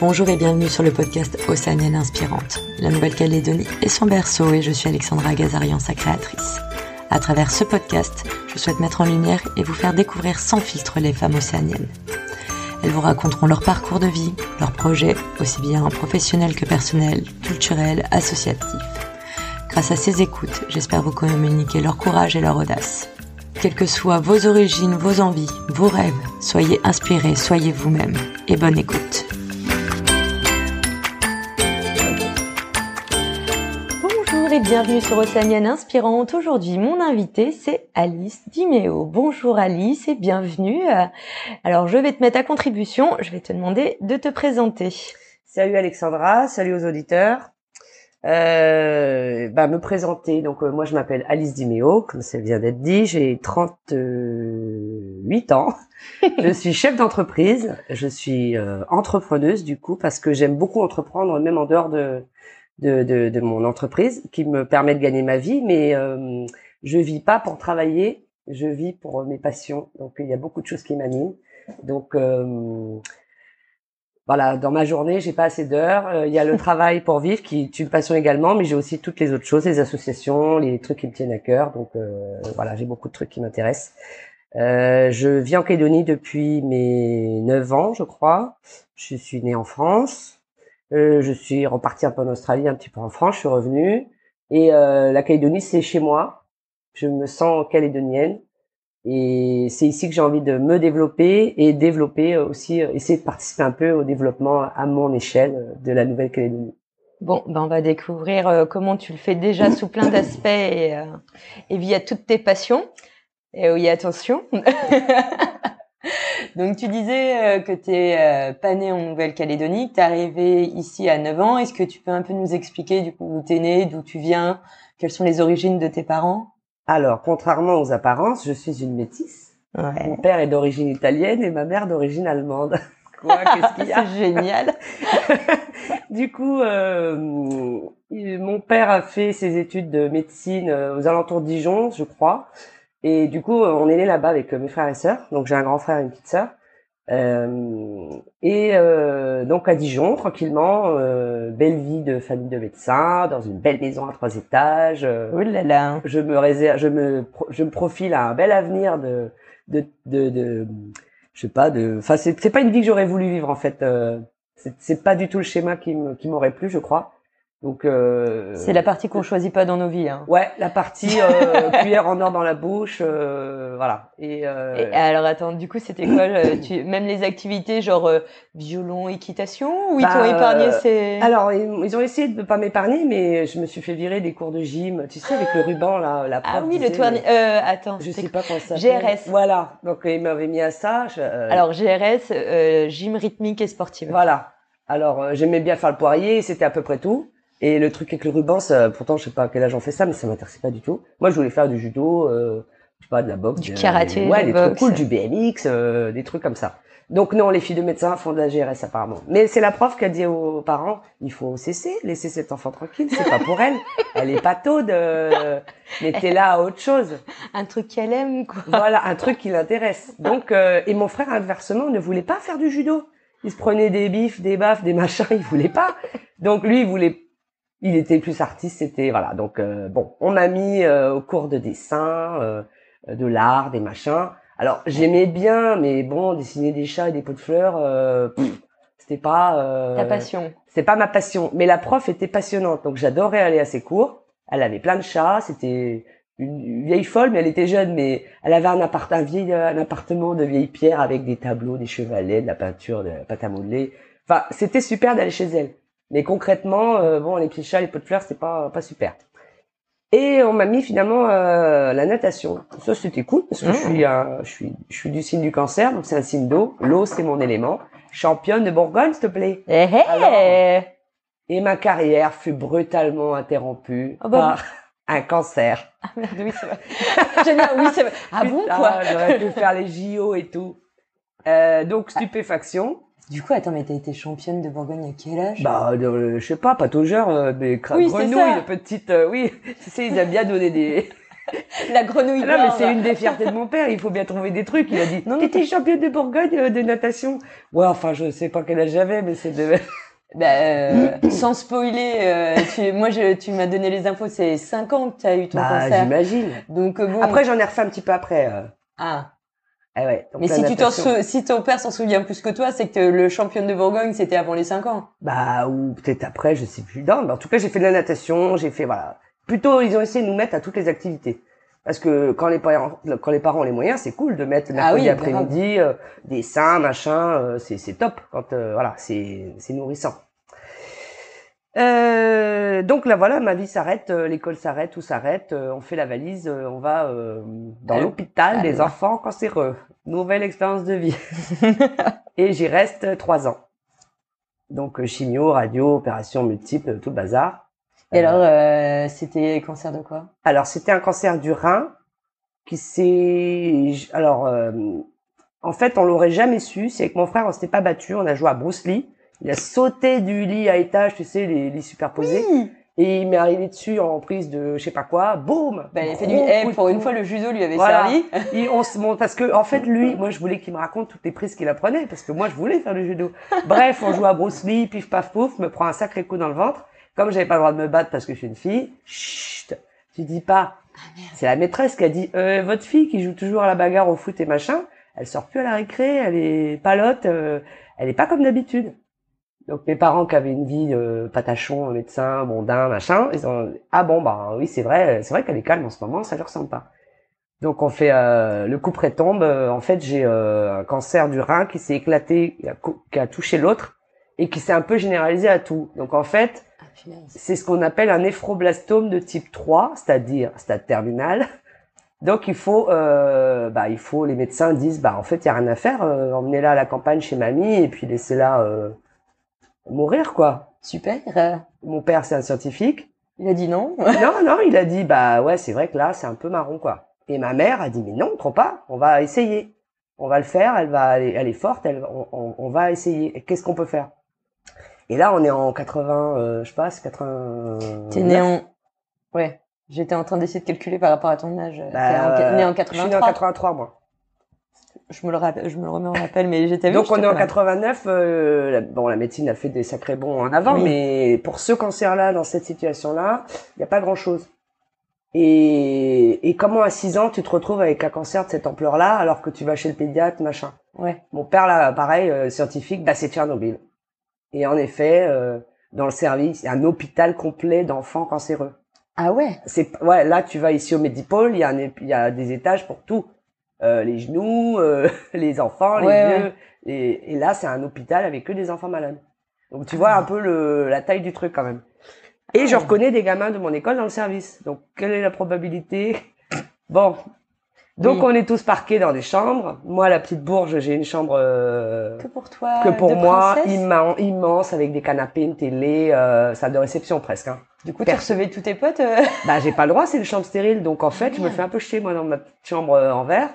Bonjour et bienvenue sur le podcast Océanienne Inspirante. La Nouvelle-Calédonie est son berceau et je suis Alexandra Gazarian, sa créatrice. À travers ce podcast, je souhaite mettre en lumière et vous faire découvrir sans filtre les femmes océaniennes. Elles vous raconteront leur parcours de vie, leurs projets, aussi bien professionnels que personnels, culturels, associatifs. Grâce à ces écoutes, j'espère vous communiquer leur courage et leur audace. Quelles que soient vos origines, vos envies, vos rêves, soyez inspirés, soyez vous-même et bonne écoute. Et bienvenue sur Océanienne Inspirante. Aujourd'hui, mon invité, c'est Alice Diméo. Bonjour Alice et bienvenue. Alors, je vais te mettre à contribution. Je vais te demander de te présenter. Salut Alexandra, salut aux auditeurs. Euh, bah, me présenter. Donc euh, moi je m'appelle Alice Diméo, comme ça vient d'être dit. J'ai 38 ans. je suis chef d'entreprise. Je suis euh, entrepreneuse du coup parce que j'aime beaucoup entreprendre même en dehors de de, de, de mon entreprise qui me permet de gagner ma vie. Mais euh, je vis pas pour travailler. Je vis pour mes passions. Donc il y a beaucoup de choses qui m'animent. Donc voilà, dans ma journée, j'ai pas assez d'heures. Euh, il y a le travail pour vivre qui est une passion également, mais j'ai aussi toutes les autres choses, les associations, les trucs qui me tiennent à cœur. Donc euh, voilà, j'ai beaucoup de trucs qui m'intéressent. Euh, je vis en Calédonie depuis mes 9 ans, je crois. Je suis née en France. Je suis repartie un peu en Australie, un petit peu en France. Je suis revenue. Et la Calédonie, c'est chez moi. Je me sens calédonienne. Et c'est ici que j'ai envie de me développer et développer aussi, euh, essayer de participer un peu au développement à mon échelle euh, de la Nouvelle-Calédonie. Bon, ben on va découvrir euh, comment tu le fais déjà sous plein d'aspects et, et via toutes tes passions. Et oui, attention. Donc tu disais que tu es pas né en Nouvelle-Calédonie, que tu es arrivé ici à 9 ans. Est-ce que tu peux un peu nous expliquer du coup où tu es né, d'où tu viens, quelles sont les origines de tes parents? Alors, contrairement aux apparences, je suis une métisse. Mon père est d'origine italienne et ma mère d'origine allemande. Quoi? Qu'est-ce qu'il y a? C'est génial. du coup, euh, mon père a fait ses études de médecine euh, aux alentours de Dijon, je crois. Et du coup, on est né là-bas avec mes frères et sœurs. Donc, j'ai un grand frère et une petite sœur. Euh, et euh, donc à Dijon, tranquillement, euh, belle vie de famille de médecins, dans une belle maison à trois étages. oh là là. Je me réserve, je me, je me profile à un bel avenir de, de, de, de je sais pas, de, enfin c'est, pas une vie que j'aurais voulu vivre en fait. c'est, c'est pas du tout le schéma qui m'aurait plu, je crois. Donc euh, c'est la partie qu'on choisit pas dans nos vies. Hein. Ouais, la partie euh, cuillère en or dans la bouche, euh, voilà. Et, euh, Et, alors attends, du coup c'était quoi tu, Même les activités genre euh, violon, équitation ou ils t'ont bah, épargné ces Alors ils, ont essayé de pas m'épargner, mais je me suis fait virer des cours de gym. Tu sais avec le ruban là, la prof Ah oui, le tournis. Euh, attends, je sais pas comment ça GRS. Voilà, donc ils m'avaient mis à ça. alors GRS, gym rythmique et sportive. Voilà. Alors j'aimais bien faire le poirier, c'était à peu près tout. Et le truc avec le ruban, ça, pourtant, je sais pas à quel âge on fait ça, mais ça m'intéressait pas du tout. Moi, je voulais faire du judo, euh, je sais pas, de la boxe. Du karaté, ouais, des trucs cool, du BMX, euh, des trucs comme ça. Donc non, les filles de médecins font de la GRS apparemment. Mais c'est la prof qui a dit aux parents, il faut cesser, laisser cet enfant tranquille, c'est pas pour elle. Elle est pas taude, euh, mettez-la à autre chose. Un truc qu'elle aime, quoi. Voilà, un truc qui l'intéresse. Donc, euh, et mon frère, inversement, ne voulait pas faire du judo. Il se prenait des bifs, des baffes, des machins, il voulait pas. Donc lui, il voulait il était plus artiste, c'était voilà. Donc euh, bon, on m'a mis euh, au cours de dessin, euh, de l'art, des machins. Alors j'aimais bien, mais bon, dessiner des chats et des pots de fleurs, c'était pas ta passion. C'était pas ma passion, mais la prof était passionnante, donc j'adorais aller à ses cours. Elle avait plein de chats, c'était une vieille folle, mais elle était jeune, mais elle avait un, appart un vieil un appartement de vieilles pierres avec des tableaux, des chevalets, de la peinture, de la pâte à modeler. Enfin, c'était super d'aller chez elle. Mais concrètement, euh, bon, les petits chats, les pots de fleurs, c'est pas pas super. Et on m'a mis finalement euh, la natation. Ça c'était cool parce que je suis je suis je suis du signe du cancer, donc c'est un signe d'eau. L'eau c'est mon élément. Championne de Bourgogne, s'il te plaît. Eh, eh. et ma carrière fut brutalement interrompue oh, bah par un cancer. Ah merde, oui c'est vrai. oui c'est vrai. Ah bon quoi? J'aurais pu faire les JO et tout. Euh, donc stupéfaction. Du coup, attends, mais t'as été championne de Bourgogne à quel âge? Bah, je sais pas, pataugeur, euh, des oui, grenouilles, petites, euh, oui, tu sais, ils aiment bien donner des... La grenouille non, mais c'est une des fiertés de mon père. Il faut bien trouver des trucs. Il a dit, Non, non, t'étais championne de Bourgogne euh, de natation. Ouais, enfin, je sais pas quel âge j'avais, mais c'est de... Bah, euh, sans spoiler, euh, tu, moi, je, tu m'as donné les infos, c'est 5 ans que tu as eu ton Bah, cancer. j'imagine. Donc, euh, bon. Après, j'en ai refait un petit peu après. euh. ah. Ah ouais. Mais si tu sou- si ton père s'en souvient plus que toi, c'est que le championne de Bourgogne, c'était avant les 5 ans. Bah, ou peut-être après, je sais plus. Non, mais en tout cas, j'ai fait de la natation, j'ai fait, voilà. Plutôt, ils ont essayé de nous mettre à toutes les activités. Parce que quand les parents, quand les parents ont les moyens, c'est cool de mettre Ah mercredi oui, après-midi, euh, des seins, machin, euh, c'est, top. Quand, euh, voilà, c'est nourrissant. Euh, donc là, voilà, ma vie s'arrête, euh, l'école s'arrête, tout s'arrête, euh, on fait la valise, euh, on va euh, dans Ah, l'hôpital des enfants cancéreux. Nouvelle expérience de vie. Et j'y reste trois ans. Donc chimio, radio, opération multiple, tout le bazar. Et alors, euh, c'était cancer de quoi? Alors c'était un cancer du rein qui s'est alors euh, en fait on l'aurait jamais su, c'est que mon frère on s'était pas battu, on a joué à Bruce Lee, il a sauté du lit à étage, tu sais les lits superposés et il m'est arrivé dessus en prise de je sais pas quoi, boum. Bah, il a fait du. De pour une fois, le judo lui avait Voilà. servi. Et on se bon, parce que en fait lui, moi je voulais qu'il me raconte toutes les prises qu'il apprenait parce que moi je voulais faire du judo. Bref, on joue à Bruce Lee, pif paf pouf, me prend un sacré coup dans le ventre. Comme j'avais pas le droit de me battre parce que je suis une fille, chut, tu dis pas. C'est la maîtresse qui a dit euh, votre fille qui joue toujours à la bagarre au foot et machin, elle sort plus à la récré, elle est palote, euh, elle est pas comme d'habitude. Donc mes parents qui avaient une vie euh, patachon, médecin, mondain, machin, ils ont ah bon bah oui c'est vrai, c'est vrai qu'elle est calme en ce moment, ça leur ressemble pas. Donc on fait euh, le coup près tombe. Euh, en fait j'ai euh, un cancer du rein qui s'est éclaté, qui a, cou- qui a touché l'autre et qui s'est un peu généralisé à tout. Donc en fait Ah, c'est ce qu'on appelle un néphroblastome de type 3, c'est-à-dire stade terminal. Donc il faut, euh, bah il faut, les médecins disent, bah en fait il y a rien à faire, euh, emmenez-la à la campagne chez mamie et puis laissez-la euh, mourir quoi. Super. Mon père c'est un scientifique. Il a dit non. non non, il a dit bah ouais c'est vrai que là c'est un peu marron quoi. Et ma mère a dit mais non trop pas, on va essayer, on va le faire, elle va, elle est, elle est forte, elle, on, on- on va essayer. Et Qu'est-ce qu'on peut faire? Et là on est en 80, euh, je passe 80. T'es né en. Ouais. J'étais en train d'essayer de calculer par rapport à ton âge. Bah, T'es en- né en Je suis né en 83. 83 moi. Je me le rappelle, je me le remets en rappel, mais j'étais vu, Donc on est en pas là. 89. euh, la- bon, la médecine a fait des sacrés bons en avant, Oui. mais pour ce cancer-là, dans cette situation-là, il n'y a pas grand-chose. Et, et comment à 6 ans tu te retrouves avec un cancer de cette ampleur-là, alors que tu vas chez le pédiatre, machin? Ouais. Mon père là, pareil, euh, scientifique, bah c'est Tchernobyl. Et en effet, euh, dans le service, il y a un hôpital complet d'enfants cancéreux. Ah ouais? C'est ouais, là tu vas ici au Medipôle, il y a un é- il y a des étages pour tout. Euh, les genoux, euh, les enfants, les Ouais, vieux. Et, et là, c'est un hôpital avec que des enfants malades. Donc tu vois un peu le, la taille du truc quand même. Et je Ah. reconnais des gamins de mon école dans le service. Donc quelle est la probabilité? Bon. Donc Oui. on est tous parqués dans des chambres. Moi, la petite bourge, j'ai une chambre euh, Que pour toi. que pour de moi immen- immense avec des canapés, une télé, euh, salle de réception presque. Hein. Du coup, tu recevais tous tes potes. euh, Bah, j'ai pas le droit, c'est une chambre stérile. Donc, en fait, je me fais un peu chier, moi, dans ma petite chambre euh, en verre.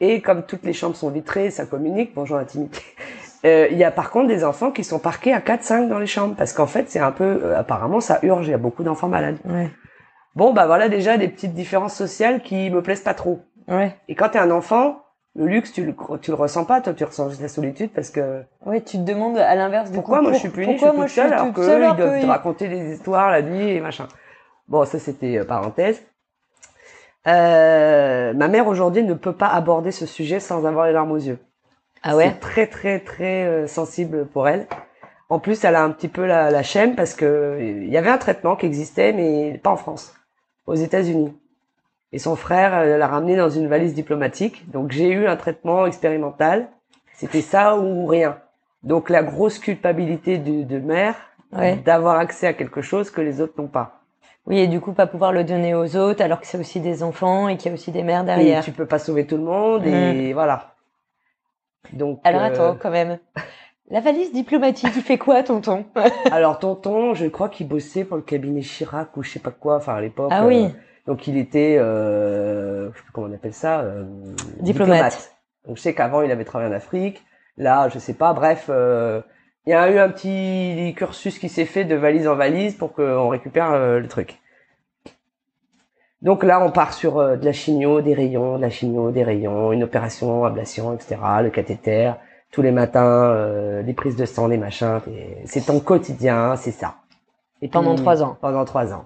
Et comme toutes les chambres sont vitrées, ça communique. Bonjour, intimité. Euh, Il y a par contre des enfants qui sont parqués à 4-5 dans les chambres. Parce qu'en fait, c'est un peu... euh, apparemment, ça urge. Il y a beaucoup d'enfants malades. Ouais. Bon, bah voilà déjà des petites différences sociales qui me plaisent pas trop. Ouais. Et quand t'es un enfant, le luxe, tu le, tu le ressens pas. Toi, tu ressens juste la solitude parce que... Ouais, tu te demandes à l'inverse Pourquoi coup, moi, pour- je suis plus née, je pourquoi suis toute seule, alors toute qu'eux, seule, ils alors doivent te raconter des histoires la nuit et machin. Bon, ça, c'était euh, parenthèse. Euh, ma mère, aujourd'hui, ne peut pas aborder ce sujet sans avoir les larmes aux yeux. Ah ouais? C'est très, très, très euh, sensible pour elle. En plus, elle a un petit peu la, la chaîne parce que il y avait un traitement qui existait, mais pas en France, aux États-Unis. Et son frère euh, l'a ramené dans une valise diplomatique. Donc, j'ai eu un traitement expérimental. C'était ça ou rien. Donc, la grosse culpabilité de, de mère Ouais. d'avoir accès à quelque chose que les autres n'ont pas. Oui, et du coup, pas pouvoir le donner aux autres, alors que c'est aussi des enfants et qu'il y a aussi des mères Et derrière. tu peux pas sauver tout le monde et voilà. Donc, Alors euh, attends, quand même. La valise diplomatique, il fait quoi, tonton? Alors tonton, je crois qu'il bossait pour le cabinet Chirac ou je sais pas quoi, enfin à l'époque. Ah euh, oui. donc il était, euh, je sais plus comment on appelle ça, euh, Diplomate. Donc je sais qu'avant il avait travaillé en Afrique. Là, je sais pas. Bref, euh, il y a eu un petit cursus qui s'est fait de valise en valise pour qu'on récupère euh, le truc. Donc là, on part sur euh, de la chimio, des rayons, de la chimio, des rayons, une opération, ablation, etc., le cathéter, tous les matins, euh, des prises de sang, des machins. C'est ton quotidien, c'est ça. Et pendant trois ans. Pendant trois ans.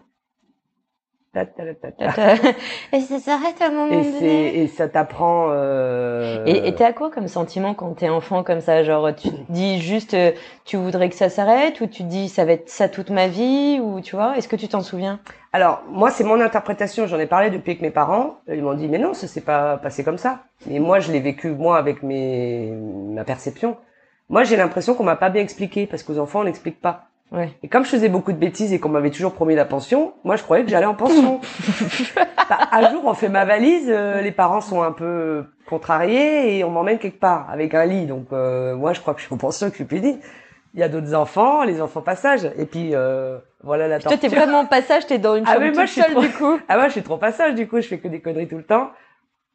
et ça s'arrête à un moment et donné. Et ça t'apprend. Euh... Et t'es à quoi comme sentiment quand t'es enfant comme ça? Genre, tu te dis juste, euh, tu voudrais que ça s'arrête, ou tu te dis, ça va être ça toute ma vie, ou tu vois? Est-ce que tu t'en souviens? Alors, moi, c'est mon interprétation. J'en ai parlé depuis avec mes parents. Ils m'ont dit, mais non, ça s'est pas passé comme ça. Mais moi, je l'ai vécu moi avec mes ma perception. Moi, j'ai l'impression qu'on m'a pas bien expliqué parce qu'aux enfants, on n'explique pas. Ouais. Et comme je faisais beaucoup de bêtises et qu'on m'avait toujours promis la pension, moi je croyais que j'allais en pension. bah, un jour on fait ma valise, euh, les parents sont un peu contrariés et on m'emmène quelque part avec un lit. Donc euh, moi je crois que je suis en pension, que je suis punie. Il y a d'autres enfants, les enfants passage. Et puis euh, voilà la torture. Toi t'es vraiment passage, t'es dans une chambre ah, mais moi, toute seule trop... du coup. Ah moi je suis trop passage du coup, je fais que des conneries tout le temps.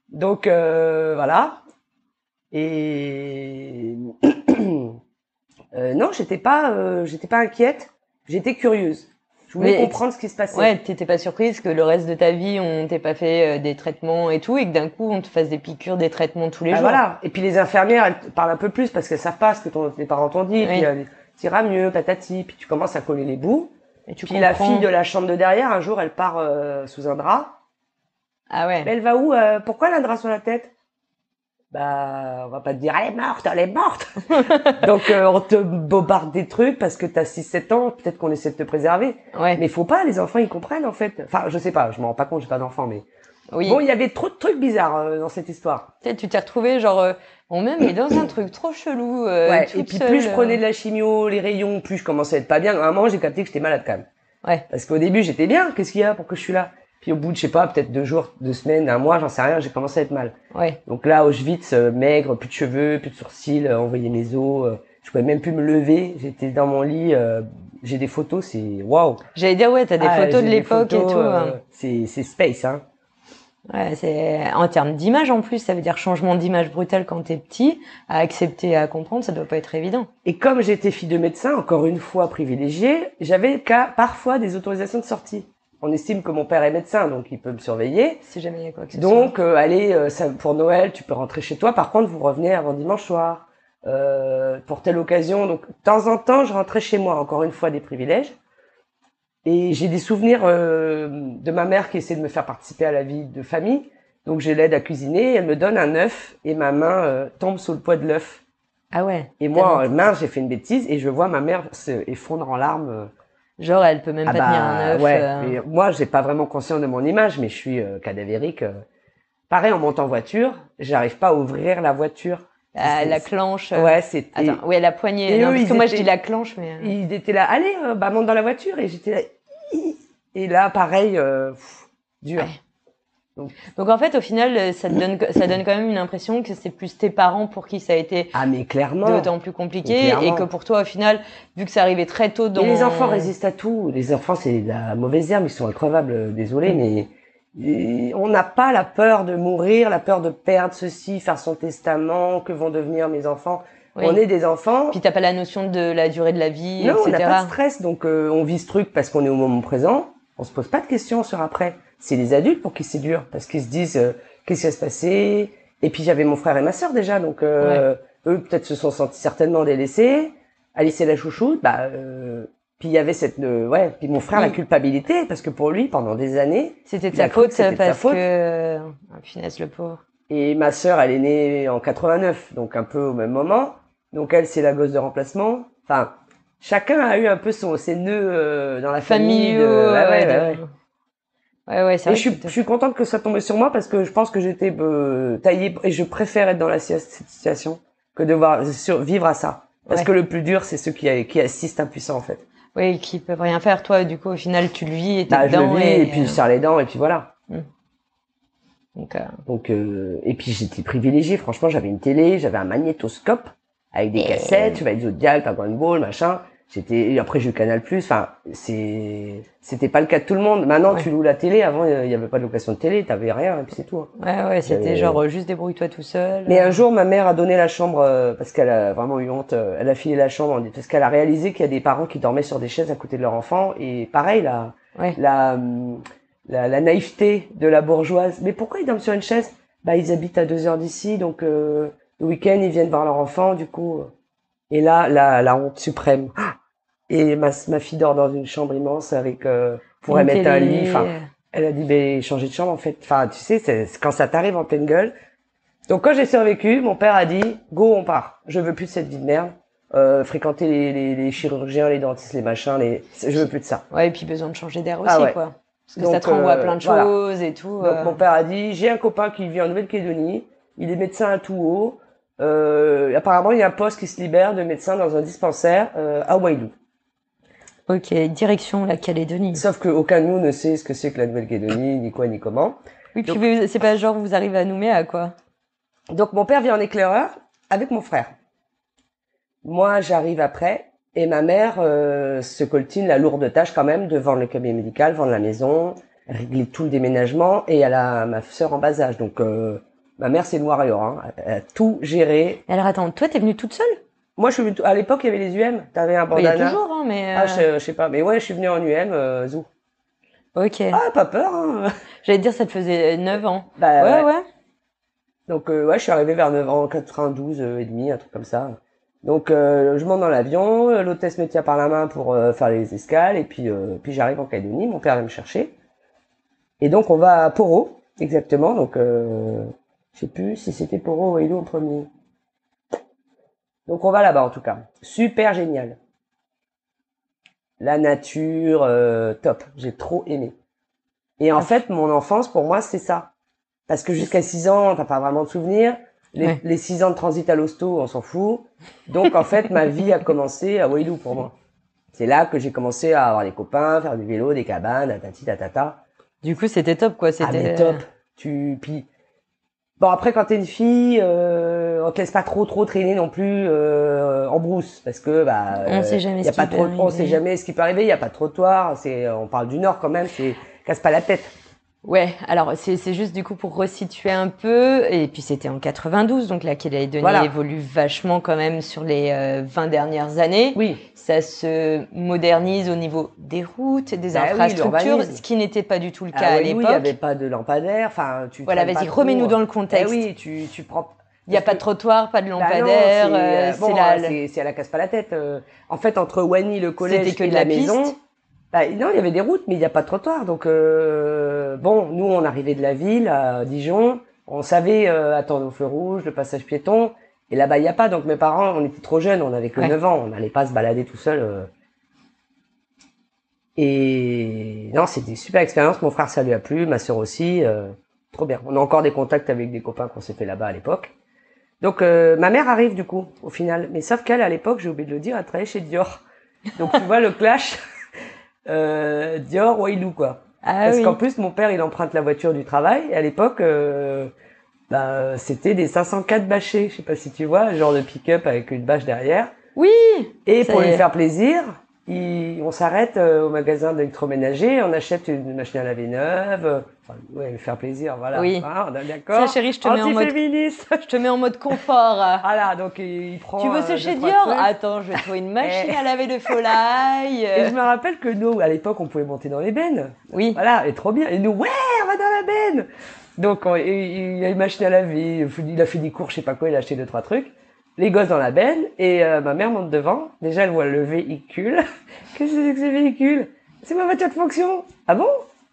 Donc euh, voilà. Et Euh, non, j'étais pas, euh, j'étais pas inquiète. J'étais curieuse. Je voulais Mais- comprendre ce qui se passait. Ouais, t'étais pas surprise que le reste de ta vie on t'ait pas fait euh, des traitements et tout, et que d'un coup on te fasse des piqûres, des traitements tous les Bah jours. voilà. Et puis les infirmières, elles te parlent un peu plus parce qu'elles savent pas ce que ton, tes parents t'ont dit. Oui. Puis disent, t'iras mieux, patati. Puis tu commences à coller les bouts. Et tu puis la fille de la chambre de derrière, un jour, elle part euh, sous un drap. Ah ouais. Mais elle va où euh, Pourquoi elle a un drap sur la tête? Bah, on va pas te dire, elle est morte, elle est morte. Donc euh, on te bombarde des trucs parce que t'as 6-7 ans. Peut-être qu'on essaie de te préserver. Ouais. Mais faut pas, les enfants ils comprennent en fait. Enfin, je sais pas, je m'en rends pas compte, j'ai pas d'enfant, mais Oui. bon, il y avait trop de trucs bizarres euh, dans cette histoire. Tu t'es retrouvé genre euh, bon même mais dans un truc trop chelou. euh, ouais. Et puis seule, plus je euh. prenais de la chimio, les rayons, plus je commençais à être pas bien. À un moment, j'ai capté que j'étais malade quand même. Ouais. Parce qu'au début, j'étais bien. Qu'est-ce qu'il y a Pourquoi je suis là? Puis au bout de, je sais pas, peut-être deux jours, deux semaines, un mois, j'en sais rien, j'ai commencé à être mal. Ouais. Donc là, Auschwitz, euh, maigre, plus de cheveux, plus de sourcils, euh, envoyer mes os. euh, je pouvais même plus me lever. J'étais dans mon lit. euh, j'ai des photos, c'est waouh. J'allais dire ouais, t'as des Ah, photos de l'époque et tout. euh, hein. c'est c'est space, hein. Ouais, c'est en termes d'image en plus, ça veut dire changement d'image brutal quand t'es petit, à accepter, à comprendre, ça doit pas être évident. Et comme j'étais fille de médecin, encore une fois privilégiée, j'avais qu'à parfois des autorisations de sortie. On estime que mon père est médecin, donc il peut me surveiller. Si jamais il y a quoi que ce soit. Donc, euh, allez, euh, ça, pour Noël, tu peux rentrer chez toi. Par contre, vous revenez avant dimanche soir. Euh, pour telle occasion. Donc, de temps en temps, je rentrais chez moi. Encore une fois, des privilèges. Et j'ai des souvenirs euh, de ma mère qui essaie de me faire participer à la vie de famille. Donc, je l'aide à cuisiner. Elle me donne un œuf et ma main euh, tombe sous le poids de l'œuf. Ah ouais. Et moi, euh, mince, j'ai fait une bêtise et je vois ma mère se effondre en larmes. Genre elle peut même ah pas tenir bah, un œuf. ouais. euh, moi, j'ai pas vraiment conscience de mon image, mais je suis euh, cadavérique. euh. Pareil, en montant en voiture, j'arrive pas à ouvrir la voiture. à la euh, Ouais, c'était. Attends, oui, la poignée. Et Non, eux, parce que moi je dis la clanche, mais. Ils étaient là, allez, bah monte dans la voiture, et j'étais là. Et là, pareil, pff, dur. Ouais. Donc en fait, au final, euh, ça te donne, ça donne quand même une impression que c'est plus tes parents pour qui ça a été Ah, mais clairement. d'autant plus compliqué et que pour toi, au final, vu que ça arrivait très tôt dans. Et les enfants résistent à tout. Les enfants, c'est la mauvaise herbe, ils sont increvables, euh, désolé, mais euh, on n'a pas la peur de mourir, la peur de perdre ceci, faire son testament, que vont devenir mes enfants. Oui. On est des enfants. Puis t'as pas la notion de la durée de la vie, Non, on etc. n'a pas de stress, donc euh, on vit ce truc parce qu'on est au moment présent. On se pose pas de questions sur après. C'est les adultes pour qui c'est dur, parce qu'ils se disent euh, qu'est-ce qui va se passer? Et puis j'avais mon frère et ma sœur déjà, donc euh, eux peut-être se sont sentis certainement délaissés. Alice c'est la chouchoute, bah. Euh, puis il y avait cette, euh, ouais. Puis mon frère Oui. la culpabilité parce que pour lui pendant des années. C'était de sa faute c'était de sa parce faute. que. Ah, finesse le pauvre. Et ma sœur, elle est née en 89, donc un peu au même moment. Donc elle, c'est la gosse de remplacement. Enfin, chacun a eu un peu son, ses nœuds euh, dans la famille. Familiaux. de- ouais, ouais, ouais. Ouais, c'est Et vrai. je je suis contente que ça tombe sur moi parce que je pense que j'étais euh, taillée et je préfère être dans la, cette situation que de voir survivre à ça. Parce Ouais. que le plus dur, c'est ceux qui, qui assistent impuissants en fait. Oui, qui peuvent rien faire. Toi, du coup, au final, tu le vis et t'es Bah, je le dedans. vis et, puis je serre les dents et puis voilà. donc, euh, Donc euh, et puis j'étais privilégiée. Franchement, j'avais une télé, j'avais un magnétoscope avec des cassettes, tu vas Zodiac, Dragon Ball, machin. J'étais et après j'ai eu Canal Plus. Enfin, c'est c'était pas le cas de tout le monde. Maintenant, Ouais. tu loues la télé. Avant, il y avait pas de location de télé, t'avais rien et puis c'est tout. hein. ouais, ouais, c'était Euh, genre euh, juste débrouille-toi tout seul. Mais un jour, ma mère a donné la chambre euh, parce qu'elle a vraiment eu honte. euh, Elle a filé la chambre parce qu'elle a réalisé qu'il y a des parents qui dormaient sur des chaises à côté de leur enfant. Et pareil, la Ouais. la hum, la, la naïveté de la bourgeoise. Mais pourquoi ils dorment sur une chaise? Bah ils habitent à deux heures d'ici, donc euh, le week-end ils viennent voir leur enfant, du coup. Et là, la, la honte suprême. Et ma, ma fille dort dans une chambre immense avec euh, pour Une mettre un lit. Enfin, elle a dit ben changer de chambre en fait. Enfin, tu sais, c'est quand ça t'arrive en pleine gueule. Donc quand j'ai survécu, mon père a dit go on part. Je veux plus de cette vie de merde. Euh, fréquenter les, les, les chirurgiens, les dentistes, les machins, les je veux plus de ça. Ouais, et puis besoin de changer d'air aussi, Ah ouais. quoi. Parce que Donc, ça te renvoie à euh, plein de voilà. choses et tout. Donc euh. mon père a dit j'ai un copain qui vit en Nouvelle-Calédonie, il est médecin à tout haut. Euh, apparemment il y a un poste qui se libère de médecin dans un dispensaire euh, à Waidou. Ok, direction la Calédonie. Sauf que aucun de nous ne sait ce que c'est que la Nouvelle-Calédonie, ni quoi ni comment. Oui, puis c'est pas genre vous arrivez à Nouméa, quoi. Donc mon père vient en éclaireur avec mon frère. Moi, j'arrive après et ma mère euh, se coltine la lourde tâche quand même de vendre le cabinet médical, vendre la maison, régler tout le déménagement et elle a ma sœur en bas âge. Donc euh, ma mère c'est noir et or, hein. elle a tout géré. Alors attends, toi t'es venue toute seule? Moi, je suis venue- à l'époque il y avait les UM, t'avais un Bah, Il y a bandana. toujours, hein, mais. Ah, euh, je, je sais pas, mais ouais, je suis venue en UM, euh, zou. Ok. Ah, pas peur. Hein. J'allais te dire, ça te faisait 9 ans. Bah, ouais, ouais. ouais. Donc euh, ouais, je suis arrivé vers 9 ans, 92 euh, et demi, un truc comme ça. Donc euh, je monte dans l'avion, euh, l'hôtesse me tient par la main pour euh, faire les escales et puis euh, puis j'arrive en Calédonie, mon père vient me chercher. Et donc on va à Poro, exactement. Donc euh, je sais plus si c'était Poro ou en premier. Donc on va là-bas en tout cas. Super génial. La nature, euh, top. J'ai trop aimé. Et en fait, mon enfance, pour moi, c'est ça. Parce que jusqu'à 6 ans, t'as pas vraiment de souvenirs. Les, Ouais. les 6 ans de transit à l'hosto, on s'en fout. Donc, en fait, ma vie a commencé à Wailou pour moi. C'est là que j'ai commencé à avoir des copains, faire du vélo, des cabanes, tatati, tatata. Du coup, c'était top, quoi. Ah, C'était mais top. Tu, puis, bon, après, quand t'es une fille, euh, on te laisse pas trop, trop traîner non plus, euh, en brousse. Parce que, bah, On sait jamais y ce a pas qui peut trop, on arriver. sait jamais ce qui peut arriver, il y a pas de trottoir, c'est, on parle du nord quand même, c'est, casse pas la tête. Ouais, alors c'est juste du coup pour resituer un peu, et puis c'était en 92, donc la Calédonie Voilà. évolue vachement quand même sur les euh, 20 dernières années. Oui. Ça se modernise au niveau des routes, des Bah infrastructures, ce qui n'était pas du tout le cas Ah à oui, oui, il l'époque. y avait pas de lampadaire, enfin, tu. Voilà, vas-y, remets-nous dans le Eh contexte. oui, tu, tu prends. Il n'y a pas de trottoir, pas de Bah lampadaire, c'est, euh, euh, bon, la... à la casse pas la tête. euh. En fait, entre Wany, le collège et de la, la maison, piste. Bah, non, il y avait des routes, mais il n'y a pas de trottoir. Donc, euh, bon, nous, on arrivait de la ville à Dijon, on savait euh, attendre au feu rouge, le passage piéton, et là-bas, il n'y a pas. Donc, mes parents, on était trop jeunes, on avait que Ouais. 9 ans, on n'allait pas se balader tout seul. euh. Et non, c'était une super expérience. Mon frère, ça lui a plu, ma sœur aussi. trop bien. On a encore des contacts avec des copains qu'on s'est fait là-bas à l'époque. Donc, ma mère arrive du coup, au final. Mais sauf qu'elle, à l'époque, j'ai oublié de le dire, elle travaillait chez Dior. Donc, tu vois le clash euh, Dior, Wailou, quoi. Ah Parce oui. qu'en plus, mon père, il emprunte la voiture du travail. Et à l'époque, euh, bah, c'était des 504 bâchés. Je sais pas si tu vois, genre de pick-up avec une bâche derrière. Oui, Et pour lui faire plaisir, il- on s'arrête euh, au magasin d'électroménager, on achète une machine à laver neuve. euh, Enfin, ouais, faire plaisir, voilà. Oui. Ah, on est d'accord. ça chérie, je te mets en mode... Je te mets en mode confort. Voilà, donc il prend. tu veux euh, ce deux, chez Dior. Attends, je vais trouver une machine Eh. à laver de volaille. Et je me rappelle que nous, à l'époque, on pouvait monter dans les bennes. Oui. Voilà, et trop bien. Et nous, ouais, on va dans la benne. Donc, on- il il a une machine à laver, il a fait des cours, je sais pas quoi, il a acheté deux, trois trucs. Les gosses dans la benne, et euh, ma mère monte devant. Déjà, elle voit le véhicule. Qu'est-ce que c'est que ce véhicule? C'est ma voiture de fonction. Ah bon?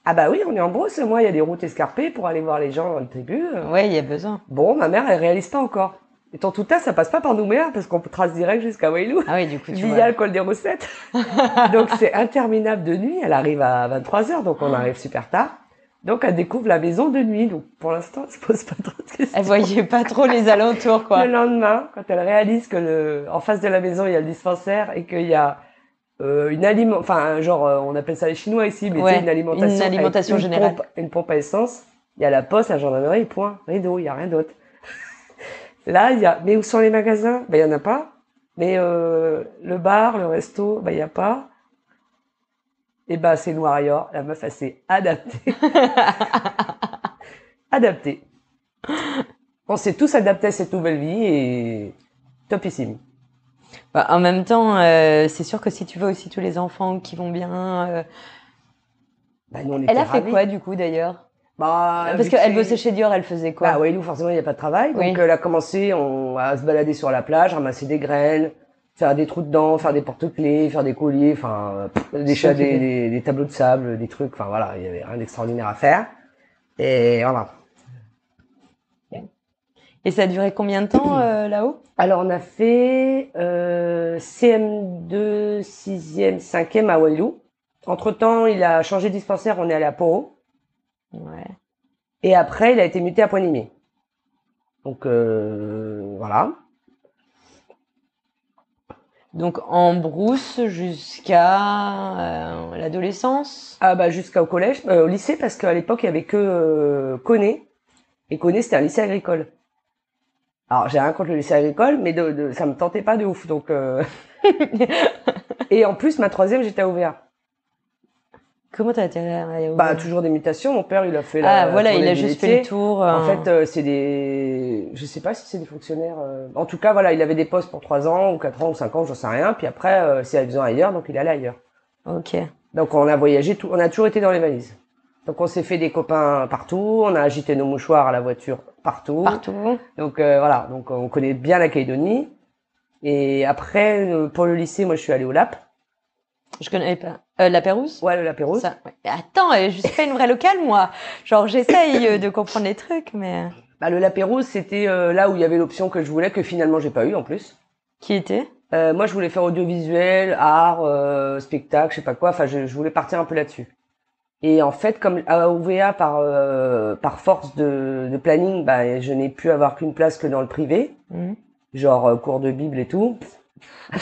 Ah bah oui, on est en Brousse. Moi, il y a des routes escarpées pour aller voir les gens dans le tribu. Ouais, il y a besoin. Bon, ma mère, elle réalise pas encore. Et en tout cas, ça passe pas par Nouméa, parce qu'on trace direct jusqu'à Wailou. Ah oui, du coup, tu Via vois. le col des Roussettes. donc c'est interminable de nuit. Elle arrive à 23h, donc on arrive super tard. Donc elle découvre la maison de nuit. Donc pour l'instant, elle se pose pas trop de questions. Elle voyait pas trop les alentours, quoi. Le lendemain, quand elle réalise que le, en face de la maison, il y a le dispensaire et qu'il y a euh, une aliment, enfin genre euh, on appelle ça les Chinois ici, mais Ouais, sais, une alimentation, une alimentation une générale. pompe- une pompe à essence. Il y a la poste, la gendarmerie, point, rideau, il y a rien d'autre. Là, il y a, mais où sont les magasins? Ben il y en a pas. Mais euh, le bar, le resto, ben il y a pas. Et ben c'est noir et or. La meuf, elle s'est adaptée. adaptée. On s'est tous adaptés à cette nouvelle vie et topissime. Bah, en même temps, euh, c'est sûr que si tu veux aussi tous les enfants qui vont bien, euh, Bah, nous, on Elle a fait ravis. quoi du coup d'ailleurs? Bah, Parce vu qu'elle que bossait chez Dior, elle faisait quoi? Bah, Wailou, forcément, il n'y a pas de travail. Donc, Oui. elle a commencé on, à se balader sur la plage, ramasser des graines, faire des trous dedans, faire des porte-clés, faire des colliers, enfin, des, des, des, des tableaux de sable, des trucs, enfin, voilà, il y avait rien d'extraordinaire à faire. Et voilà. Et ça a duré combien de temps euh, là-haut? Alors, on a fait euh, CM2, 6e, 5e à Wailou. Entre-temps, il a changé de dispensaire, on est allé à Poro. Ouais. Et après, il a été muté à Poigny. Donc, euh, voilà. Donc en brousse jusqu'à euh, l'adolescence? Ah bah jusqu'au collège, euh, au lycée parce qu'à l'époque il y avait que euh, Coné et Coné c'était un lycée agricole. Alors j'ai rien contre le lycée agricole, mais de, de- ça me tentait pas de ouf donc. euh, et en plus ma troisième j'étais à OVA. Comment t'as atterri à Bah toujours des mutations. Mon père il a fait la. Ah voilà, il a juste fait le tour. En euh, fait, euh, c'est des, je sais pas si c'est des fonctionnaires. euh, En tout cas, voilà, il avait des postes pour 3 ans ou 4 ans ou 5 ans, j'en sais rien. Puis après, euh, avait besoin ailleurs, donc il allait ailleurs. Ok. Donc on a voyagé, tout, on a toujours été dans les valises. Donc on s'est fait des copains partout, on a agité nos mouchoirs à la voiture partout. Partout. Donc euh, voilà, donc on connaît bien la Calédonie. Et après, pour le lycée, moi je suis allée au LAP. Je connais pas. Euh, la Pérouse? Ouais, le Lapérouse. Ça, ouais. Mais Attends, euh, je suis pas une vraie locale, moi. Genre, j'essaye euh, de comprendre les trucs, mais... Bah, le Lapérouse, c'était euh, là où il y avait l'option que je voulais, que finalement j'ai pas eu en plus. Qui était? Euh, moi je voulais faire audiovisuel, art, euh, spectacle, je sais pas quoi. Enfin, je, je voulais partir un peu là-dessus. Et en fait, comme à OVA, par, euh, par force de, de planning, bah, je n'ai pu avoir qu'une place que dans le privé. Mhm. genre euh, cours de Bible et tout.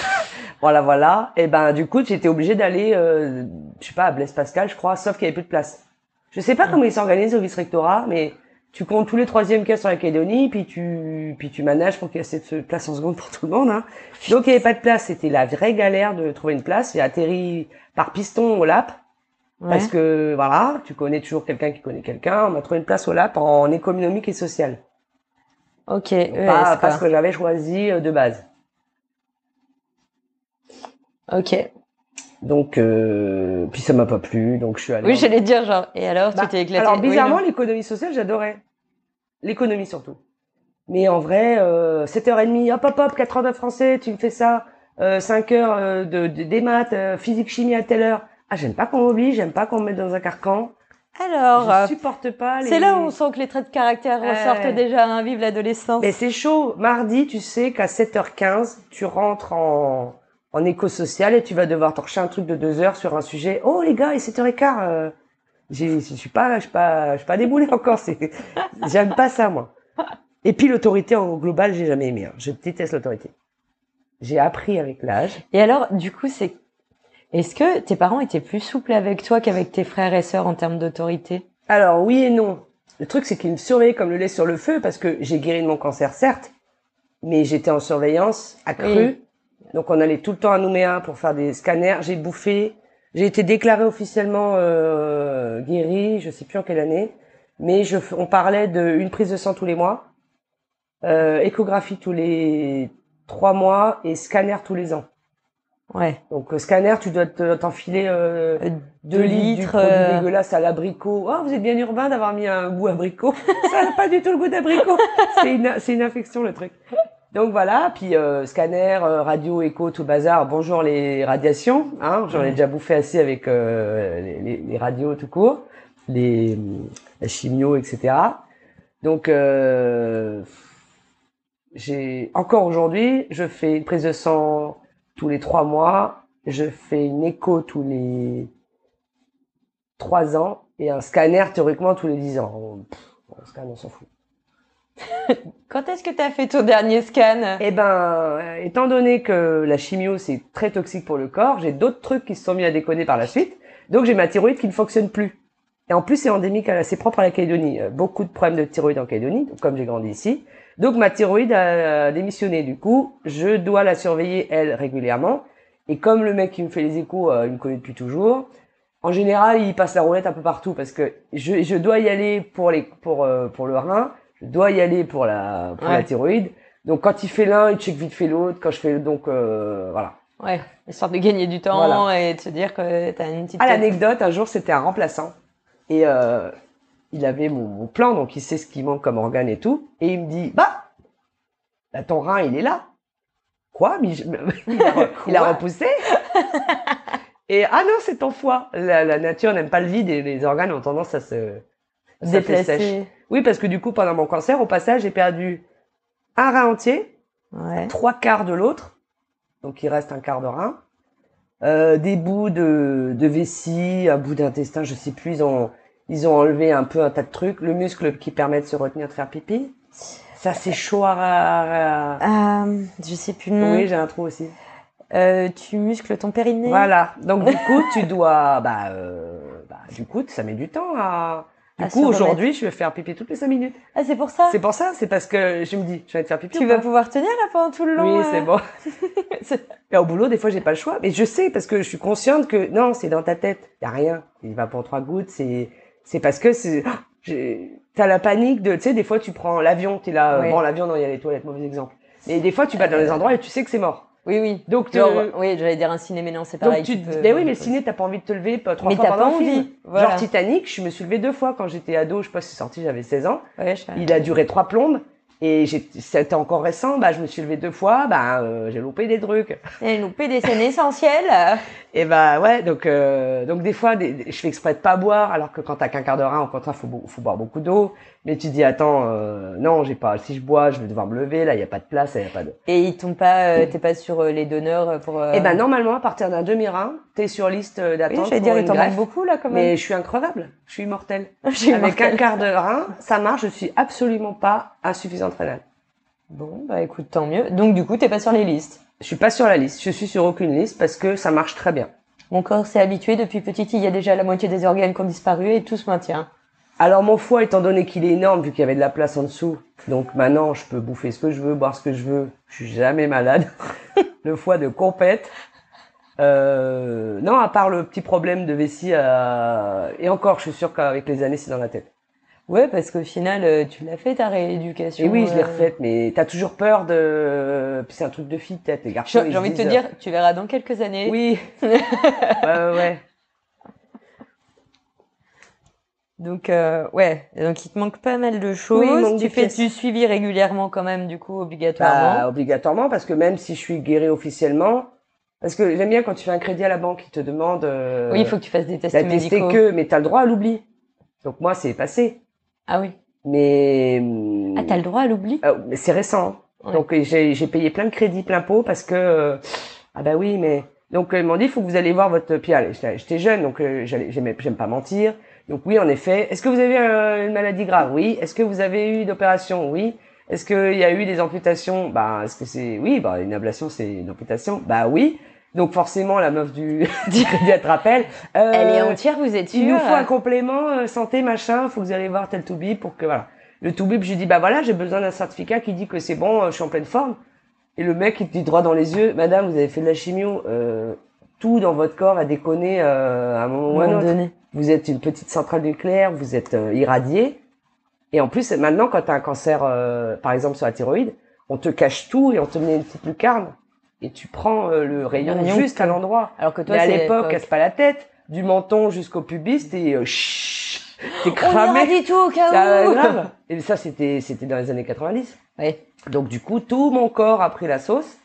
voilà, voilà. Et ben du coup, j'étais obligée d'aller, euh, je sais pas, à Blaise Pascal, je crois, sauf qu'il y avait plus de place. Je sais pas comment ils s'organisent au vice-rectorat, mais tu comptes tous les troisièmes a sur la Calédonie, puis tu, puis tu manages pour qu'il y ait de place en seconde pour tout le monde. Hein. Donc il y avait pas de place, c'était la vraie galère de trouver une place. J'ai atterri par piston au LAP, Ouais. parce que voilà, tu connais toujours quelqu'un qui connaît quelqu'un. On m'a trouvé une place au LAP en économique et sociale. Ok, Donc, pas, quoi. pas ce que j'avais choisi euh, de base. Ok. Donc, euh, puis ça m'a pas plu, donc je suis allé. Oui, j'allais dire, genre, et alors, Bah, tu t'es éclaté Alors, bizarrement, l'économie sociale, j'adorais. L'économie surtout. Mais en vrai, euh, 7h30, hop, hop, hop, 4 heures de français, tu me fais ça, euh, 5 heures euh, de, de- des maths, euh, physique, chimie à telle heure. Ah, j'aime pas qu'on m'oblige, j'aime pas qu'on me mette dans un carcan. Alors, euh, je supporte pas les... c'est là où on sent que les traits de caractère ressortent déjà, hein, vive l'adolescence. Mais c'est chaud. Mardi, tu sais qu'à 7h15, tu rentres en, en éco-social et tu vas devoir torcher un truc de 2 heures sur un sujet. Oh les gars, il est 7h15. Euh, je suis pas, je suis pas, je suis pas déboulé encore. C'est, j'aime pas ça moi. Et puis l'autorité en global, j'ai jamais aimé. hein. Je déteste l'autorité. J'ai appris avec l'âge. Et alors, du coup, c'est. Est-ce que tes parents étaient plus souples avec toi qu'avec tes frères et sœurs en termes d'autorité? Alors oui et non. Le truc c'est qu'ils me surveillaient comme le lait sur le feu parce que j'ai guéri de mon cancer certes, mais j'étais en surveillance accrue. Oui. Donc on allait tout le temps à Nouméa pour faire des scanners. J'ai bouffé. J'ai été déclarée officiellement euh, guérie, je sais plus en quelle année, mais je, on parlait d'une prise de sang tous les mois, euh, échographie tous les trois mois et scanner tous les ans. Ouais. Donc euh, scanner, tu dois te- t'enfiler euh, Euh, deux deux litres, du euh, dégueulasse à l'abricot. Oh, vous êtes bien urbain d'avoir mis un goût abricot. Ça n'a pas du tout le goût d'abricot. C'est une, c'est une infection le truc. Donc voilà, puis euh, scanner, euh, radio, écho, tout bazar. Bonjour les radiations. Hein, J'en ai déjà bouffé assez avec euh, les, les- les radios tout court, les la chimio, etc. Donc euh, j'ai encore aujourd'hui, je fais une prise de sang tous les trois mois, je fais une écho tous les trois ans et un scanner théoriquement tous les dix ans. Pff, on s'en fout. Quand est-ce que tu as fait ton dernier scan? Eh ben, euh, étant donné que la chimio c'est très toxique pour le corps, j'ai d'autres trucs qui se sont mis à déconner par la suite. Donc j'ai ma thyroïde qui ne fonctionne plus. Et en plus c'est endémique, c'est propre à la Calédonie. Euh, Beaucoup de problèmes de thyroïde en Calédonie, comme j'ai grandi ici. Donc ma thyroïde a démissionné. Du coup, je dois la surveiller elle régulièrement. Et comme le mec qui me fait les échos, euh, il me connaît depuis toujours. En général, il passe la roulette un peu partout parce que je, je dois y aller pour les pour pour le rein, dois y aller pour la pour Ouais. la thyroïde. Donc quand il fait l'un, il check vite fait l'autre. Quand je fais donc euh, voilà. Ouais, histoire de gagner du temps Voilà. et de se dire que t'as une petite. À l'anecdote, un jour c'était un remplaçant Et euh, il avait mon, mon plan, donc il sait ce qui manque comme organe et tout. Et il me dit, bah, bah, ton rein, il est là. Quoi? Mais je- il, a, il a Quoi? repoussé. et ah non, c'est ton foie. La, la nature n'aime pas le vide et les organes ont tendance à se. Déplacé. Oui, parce que du coup, pendant mon cancer, au passage, j'ai perdu un rein entier, Ouais. trois quarts de l'autre, donc il reste un quart de rein, euh, des bouts de, de vessie, un bout d'intestin, je sais plus, ils ont, ils ont enlevé un peu un tas de trucs, le muscle qui permet de se retenir de faire pipi. Ça, c'est chaud à- Euh, je sais plus le nom. Oui, j'ai un trou aussi. Euh, tu muscles ton périnée. Voilà. Donc, du coup, tu dois, bah, euh, bah, du coup, ça met du temps à, du coup, aujourd'hui, je vais faire pipi toutes les cinq minutes. Ah, c'est pour ça? C'est pour ça, c'est parce que je me dis, je vais te faire pipi Tu vas pouvoir tenir là pendant tout le long. Oui, euh. c'est bon. Et au boulot, des fois, j'ai pas le choix. Mais je sais, parce que je suis consciente que non, c'est dans ta tête. Y a rien. Il va pour trois gouttes. C'est, c'est parce que c'est, j'ai- t'as la panique de, tu sais, des fois, tu prends l'avion, t'es là, euh, Oui. bon, l'avion, non, il y a les toilettes, mauvais exemple. Mais des fois, tu vas dans les endroits et tu sais que c'est mort. Oui, oui. Donc, Genre, oui, j'allais dire un ciné, mais non, c'est pareil. donc tu, tu peux- mais oui, mais le ciné, t'as pas envie de te lever trois Mais fois t'as pendant pas film. envie, voilà. Genre Titanic, je me suis levée deux fois quand j'étais ado, je sais pas si c'est sorti, j'avais 16 ans. Ouais, je... Il a duré trois plombes. Et j'ai- c'était encore récent, bah, je me suis levée deux fois, bah, euh, j'ai loupé des trucs. Et loupé des scènes essentielles. Et bah ouais, donc euh, donc des fois, des- des- je fais exprès de pas boire, alors que quand t'as qu'un quart de rein, au contraire, faut, faut boire beaucoup d'eau. Mais tu dis attends, euh, non, j'ai pas. Si je bois, je vais devoir me lever. Là, il y a pas de place, il y a pas de. Et ils t'ont pas, euh, t'es pas sur euh, les donneurs pour. euh, Et ben normalement, à partir d'un demi rein, t'es sur liste euh, Oui, d'attente j'allais pour dire, il une t'en beaucoup là quand Mais même. je suis increvable, je suis immortelle. J'ai Avec un quart de rein, ça marche. Je suis absolument pas insuffisante rénale. Bon, bah écoute, tant mieux. Donc du coup, t'es pas sur les listes. Je suis pas sur la liste. Je suis sur aucune liste parce que ça marche très bien. Mon corps s'est habitué depuis petite. Il y a déjà la moitié des organes qui ont disparu et tout se maintient. Alors mon foie, étant donné qu'il est énorme, vu qu'il y avait de la place en dessous, donc maintenant je peux bouffer ce que je veux, boire ce que je veux, je suis jamais malade. le foie de compète. Euh, non, à part le petit problème de vessie, euh, et encore, je suis sûr qu'avec les années, c'est dans la tête. Ouais, parce qu'au final, euh, tu l'as fait ta rééducation. Et oui, je l'ai euh, refaite, mais t'as toujours peur de... Puis c'est un truc de fille, peut-être, les garçons. J'ai envie de te dire, tu verras dans quelques années. Oui. ouais, ouais, ouais. Donc euh, ouais, donc il te manque pas mal de choses. Oui, tu fais pièces. du suivi régulièrement quand même, du coup obligatoirement. Bah, obligatoirement, parce que même si je suis guérie officiellement, parce que j'aime bien quand tu fais un crédit à la banque, ils te demandent... euh, oui, il faut que tu fasses des tests testé médicaux. que, mais t'as le droit à l'oubli. Donc moi, c'est passé. Ah oui. Mais, Ah t'as le droit à l'oubli? euh, mais c'est récent. Ouais. Donc j'ai j'ai payé plein de crédits, plein pot, parce que euh, ah bah oui, mais donc ils m'ont dit, il faut que vous allez voir votre allez, J'étais jeune, donc j'aime pas mentir. Donc oui, en effet. Est-ce que vous avez euh, une maladie grave? Oui. Est-ce que vous avez eu d'opération Oui. Est-ce qu'il y a eu des amputations? Bah, est-ce que c'est oui Bah, une ablation, c'est une amputation? Bah oui. Donc forcément, la meuf du, te rappelle. euh, Elle est entière, vous êtes sûr il nous faut un complément euh, santé machin, faut que vous allez voir tel toubib pour que voilà. Le toubib, je lui dis bah voilà, j'ai besoin d'un certificat qui dit que c'est bon, euh, je suis en pleine forme. Et le mec il te dit droit dans les yeux, madame, vous avez fait de la chimio, euh, tout dans votre corps va déconner euh, à un moment ou à un autre. donné. Vous êtes une petite centrale nucléaire, vous êtes euh, irradié. Et en plus maintenant quand tu as un cancer euh, par exemple sur la thyroïde, on te cache tout et on te met une petite lucarne et tu prends euh, le rayon, rayon juste à l'endroit. Alors que toi, Mais à l'époque, casse pas la tête. Du menton jusqu'au pubis, t'es euh, t'es On cramé. ira dit tout au cas où. Ah, ouais, grave. Et ça, c'était, c'était dans les années 90. Oui. Donc du coup, tout mon corps a pris la sauce.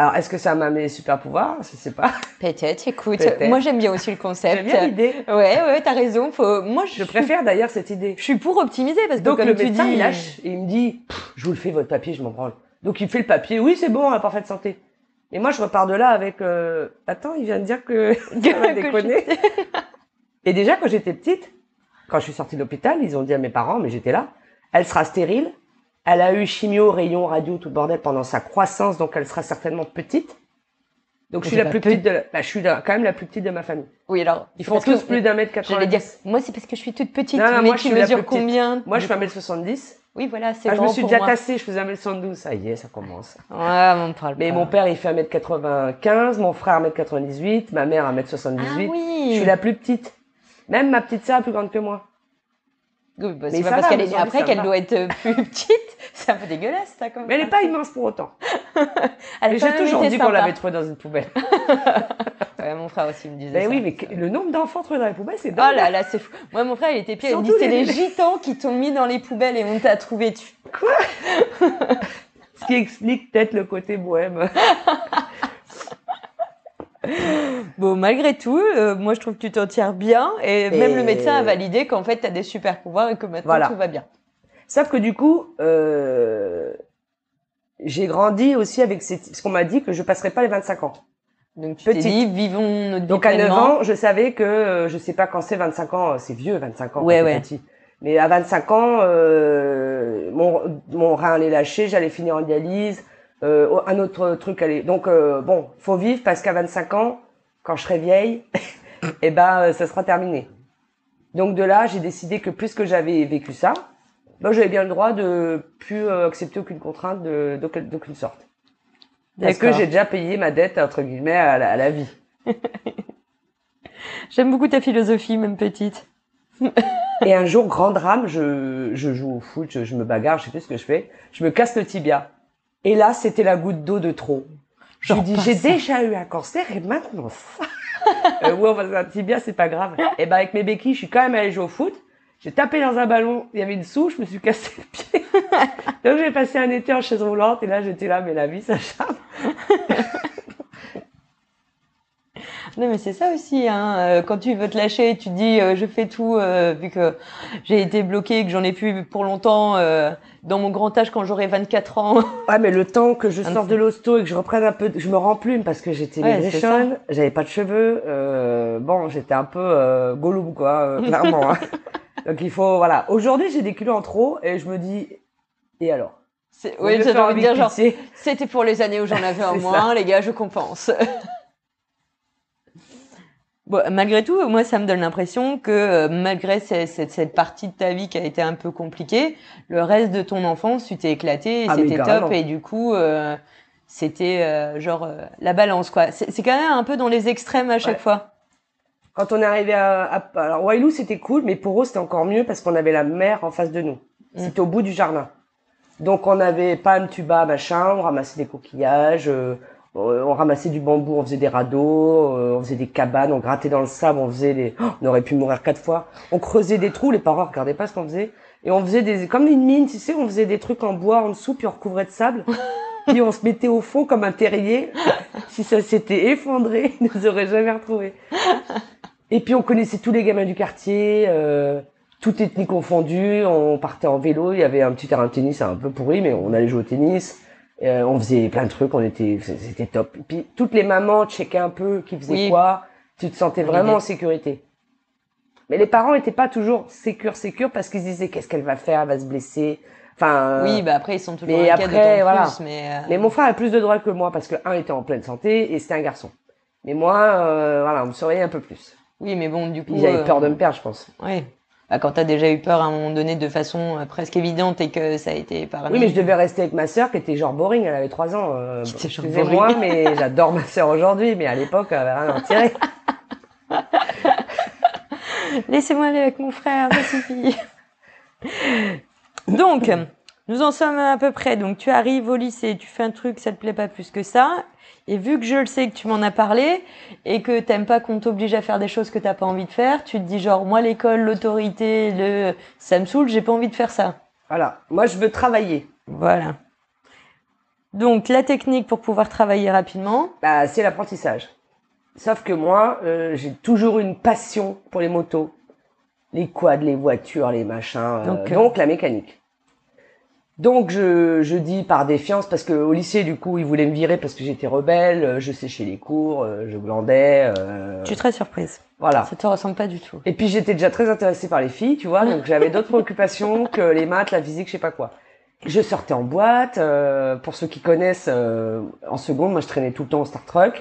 Alors, est-ce que ça m'a des super pouvoirs? Je sais pas. Peut-être. Écoute, moi j'aime bien aussi le concept. J'aime bien l'idée. Ouais, ouais, t'as raison. Faut... Moi, je, Je préfère d'ailleurs cette idée. Je suis pour optimiser parce que Donc comme le tu médecin, dis, il lâche et il me dit, je vous le fais votre papier, je m'en branle. Donc il fait le papier. Oui, c'est bon, on a parfaite santé. Et moi, je repars de là avec, euh, attends, il vient de dire que ça va Que déconner. Et déjà, quand j'étais petite, quand je suis sortie de l'hôpital, ils ont dit à mes parents, mais j'étais là, elle sera stérile. Elle a eu chimio, rayon, radio, tout bordel pendant sa croissance, donc elle sera certainement petite. Donc je suis la plus petite de, la- bah, je suis la- quand même la plus petite de ma famille. Oui, alors. Ils font que- tous plus d'un mètre J'allais dire, moi c'est parce que je suis toute petite. Non, non, mais moi, je tu suis la mesures combien Moi, je fais coup 1m70. Oui, voilà, c'est Ah, je me suis pour déjà moi. tassée, je faisais 1m72. Ça y est, ça commence. Ouais, on parle Mais pas. mon père, il fait 1m95, mon frère 1m98, ma mère 1m78. Ah oui. Je suis la plus petite. Même ma petite sœur est plus grande que moi. Oui, bah, Mais c'est pas ça parce qu'elle est née après qu'elle doit être euh, plus petite. C'est un peu dégueulasse, ça, comme Mais elle ça. est pas immense pour autant. Elle Mais quand j'ai même toujours dit qu'on l'avait trouvée dans une poubelle. Ouais, mon frère aussi me disait Ben ça. oui, mais le nombre d'enfants trouvés dans les poubelles, c'est Oh dingue. là là, c'est fou. Moi, mon frère, il était pire. Il me dit c'est les- les gitans qui t'ont mis dans les poubelles et on t'a trouvé dessus. Ce qui explique peut-être le côté bohème. Bon, malgré tout, euh, moi, je trouve que tu t'en tires bien. Et, Et- même le médecin a validé qu'en fait, t'as des super pouvoirs et que maintenant, Voilà. tout va bien. Sauf que du coup, euh, j'ai grandi aussi avec ces... ce qu'on m'a dit que je passerais pas les 25 ans. Donc, tu t'es dit, vivons notre vie Donc à 9 pleinement. ans, je savais que euh, je sais pas quand c'est 25 ans, c'est vieux 25 ans. Ouais, ouais. petit. Mais à 25 ans, euh, mon, mon rein allait lâcher, j'allais finir en dialyse, euh, un autre truc allait. Donc euh, bon, faut vivre parce qu'à 25 ans, quand je serai vieille, eh ben euh, ça sera terminé. Donc de là, j'ai décidé que puisque j'avais vécu ça, ben, j'avais bien le droit de plus euh, accepter aucune contrainte de d'aucune sorte. Parce que j'ai déjà payé ma dette entre guillemets à la, à la vie. J'aime beaucoup ta philosophie, même petite. Et un jour, grand drame, je, je joue au foot, je, je me bagarre, je sais plus ce que je fais. Je me casse le tibia. Et là, c'était la goutte d'eau de trop. Je lui dis, j'ai ça. déjà eu un cancer et maintenant ça. euh, ouais, on va un tibia, c'est pas grave. Et ben avec mes béquilles, je suis quand même allée jouer au foot. J'ai tapé dans un ballon, il y avait une souche, je me suis cassé le pied. Donc j'ai passé un été en chaise roulante et là j'étais là, mais la vie s'acharne. Non, mais c'est ça aussi, hein. euh, Quand tu veux te lâcher, tu te dis, euh, je fais tout, euh, vu que j'ai été bloquée et que j'en ai plus pour longtemps, euh, dans mon grand âge quand j'aurai 24 ans. Ouais, mais le temps que je Un sorte de l'hosto et que je reprenne un peu, de- je me remplume parce que j'étais Ouais, j'avais pas de cheveux, euh, bon, j'étais un peu euh, Gollum, quoi, clairement. hein. Donc il faut, voilà. Aujourd'hui, j'ai des kilos en trop et je me dis, et alors? Oui, j'ai envie de dire, genre, c'était pour les années où j'en avais en moins, les gars, je compense. Bon, malgré tout, moi, ça me donne l'impression que euh, malgré ce- cette, cette partie de ta vie qui a été un peu compliquée, le reste de ton enfance, tu t'es éclaté et Ah, c'était top. Et du coup, euh, c'était euh, genre euh, la balance, quoi. C'est quand même un peu dans les extrêmes à chaque Ouais. fois. Quand on est arrivé à, à alors Wailou, c'était cool, mais pour eux, c'était encore mieux parce qu'on avait la mer en face de nous. Mm. C'était au bout du jardin. Donc on avait palme, tuba, machin, on ramassait des coquillages, euh, on ramassait du bambou, on faisait des radeaux, euh, on faisait des cabanes, on grattait dans le sable, on faisait des, oh, on aurait pu mourir quatre fois. On creusait des trous, les parents regardaient pas ce qu'on faisait, et on faisait des, comme une mine, tu sais, on faisait des trucs en bois en dessous, puis on recouvrait de sable, puis on se mettait au fond comme un terrier. Si ça s'était effondré, ils nous auraient jamais retrouvés. Et puis on connaissait tous les gamins du quartier, euh, toute ethnie confondue. On partait en vélo, il y avait un petit terrain de tennis un peu pourri, mais on allait jouer au tennis. Euh, on faisait plein de trucs, on était, c'était top. Et puis toutes les mamans checkaient un peu qui faisait Oui. quoi. Tu te sentais vraiment en sécurité. Mais les parents étaient pas toujours sécures, sécures parce qu'ils se disaient qu'est-ce qu'elle va faire, elle va se blesser. Enfin, Oui, bah après, ils sont toujours mais inquiets après, voilà. plus. Mais, euh, mais mon frère a plus de droits que moi parce que un était en pleine santé et c'était un garçon. Mais moi, euh, voilà, on me surveillait un peu plus. Oui, mais bon, du coup. Ils avaient euh, peur de me perdre, je pense. Ouais. Bah, quand t'as déjà eu peur à un moment donné de façon euh, presque évidente et que ça a été épargné. Oui, mais je devais rester avec ma sœur qui était genre boring, elle avait trois ans. Euh, Qui était genre boring. mais j'adore ma sœur aujourd'hui, mais à l'époque, elle avait rien à en tirer. Laissez-moi aller avec mon frère, ça suffit. Donc, nous en sommes à peu près. Donc, tu arrives au lycée, tu fais un truc, ça te plaît pas plus que ça. Et vu que je le sais que tu m'en as parlé et que t'aimes pas qu'on t'oblige à faire des choses que t'as pas envie de faire, tu te dis genre, moi, l'école, l'autorité, le, ça me saoule, j'ai pas envie de faire ça. Voilà, moi je veux travailler. Voilà. Donc, la technique pour pouvoir travailler rapidement. Bah, c'est l'apprentissage. Sauf que moi, euh, j'ai toujours une passion pour les motos, les quads, les voitures, les machins. euh, Donc, donc, euh, la mécanique. Donc je, je dis par défiance parce que au lycée du coup ils voulaient me virer parce que j'étais rebelle, euh, je séchais les cours, euh, je glandais, euh, Je suis très surprise. voilà. Ça te ressemble pas du tout. Et puis j'étais déjà très intéressée par les filles, tu vois, donc j'avais d'autres préoccupations que les maths, la physique, je sais pas quoi. Je sortais en boîte, euh, pour ceux qui connaissent, euh, en seconde, moi je traînais tout le temps au Star Trek.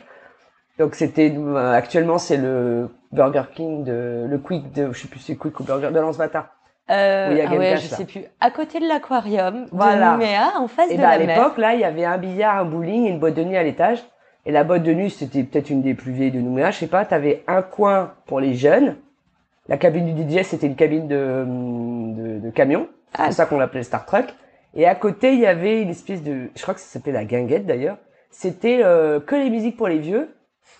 Donc c'était euh, actuellement c'est le Burger King de le Quick de je sais plus c'est Quick ou Burger de Lance Bata. Euh, Oui, ah ouais, Cash, je là. sais plus. À côté de l'aquarium Voilà. de Nouméa, en face Et de ben à la mer. l'époque là il y avait un billard, un bowling et une boîte de nuit à l'étage. Et la boîte de nuit c'était peut-être une des plus vieilles de Nouméa, je sais pas. T'avais un coin pour les jeunes. La cabine du DJ c'était une cabine de de, de camion. C'est Ah. pour ça qu'on l'appelait Star Trek. Et à côté, il y avait une espèce de, je crois que ça s'appelait la guinguette d'ailleurs. C'était euh, que les musiques pour les vieux.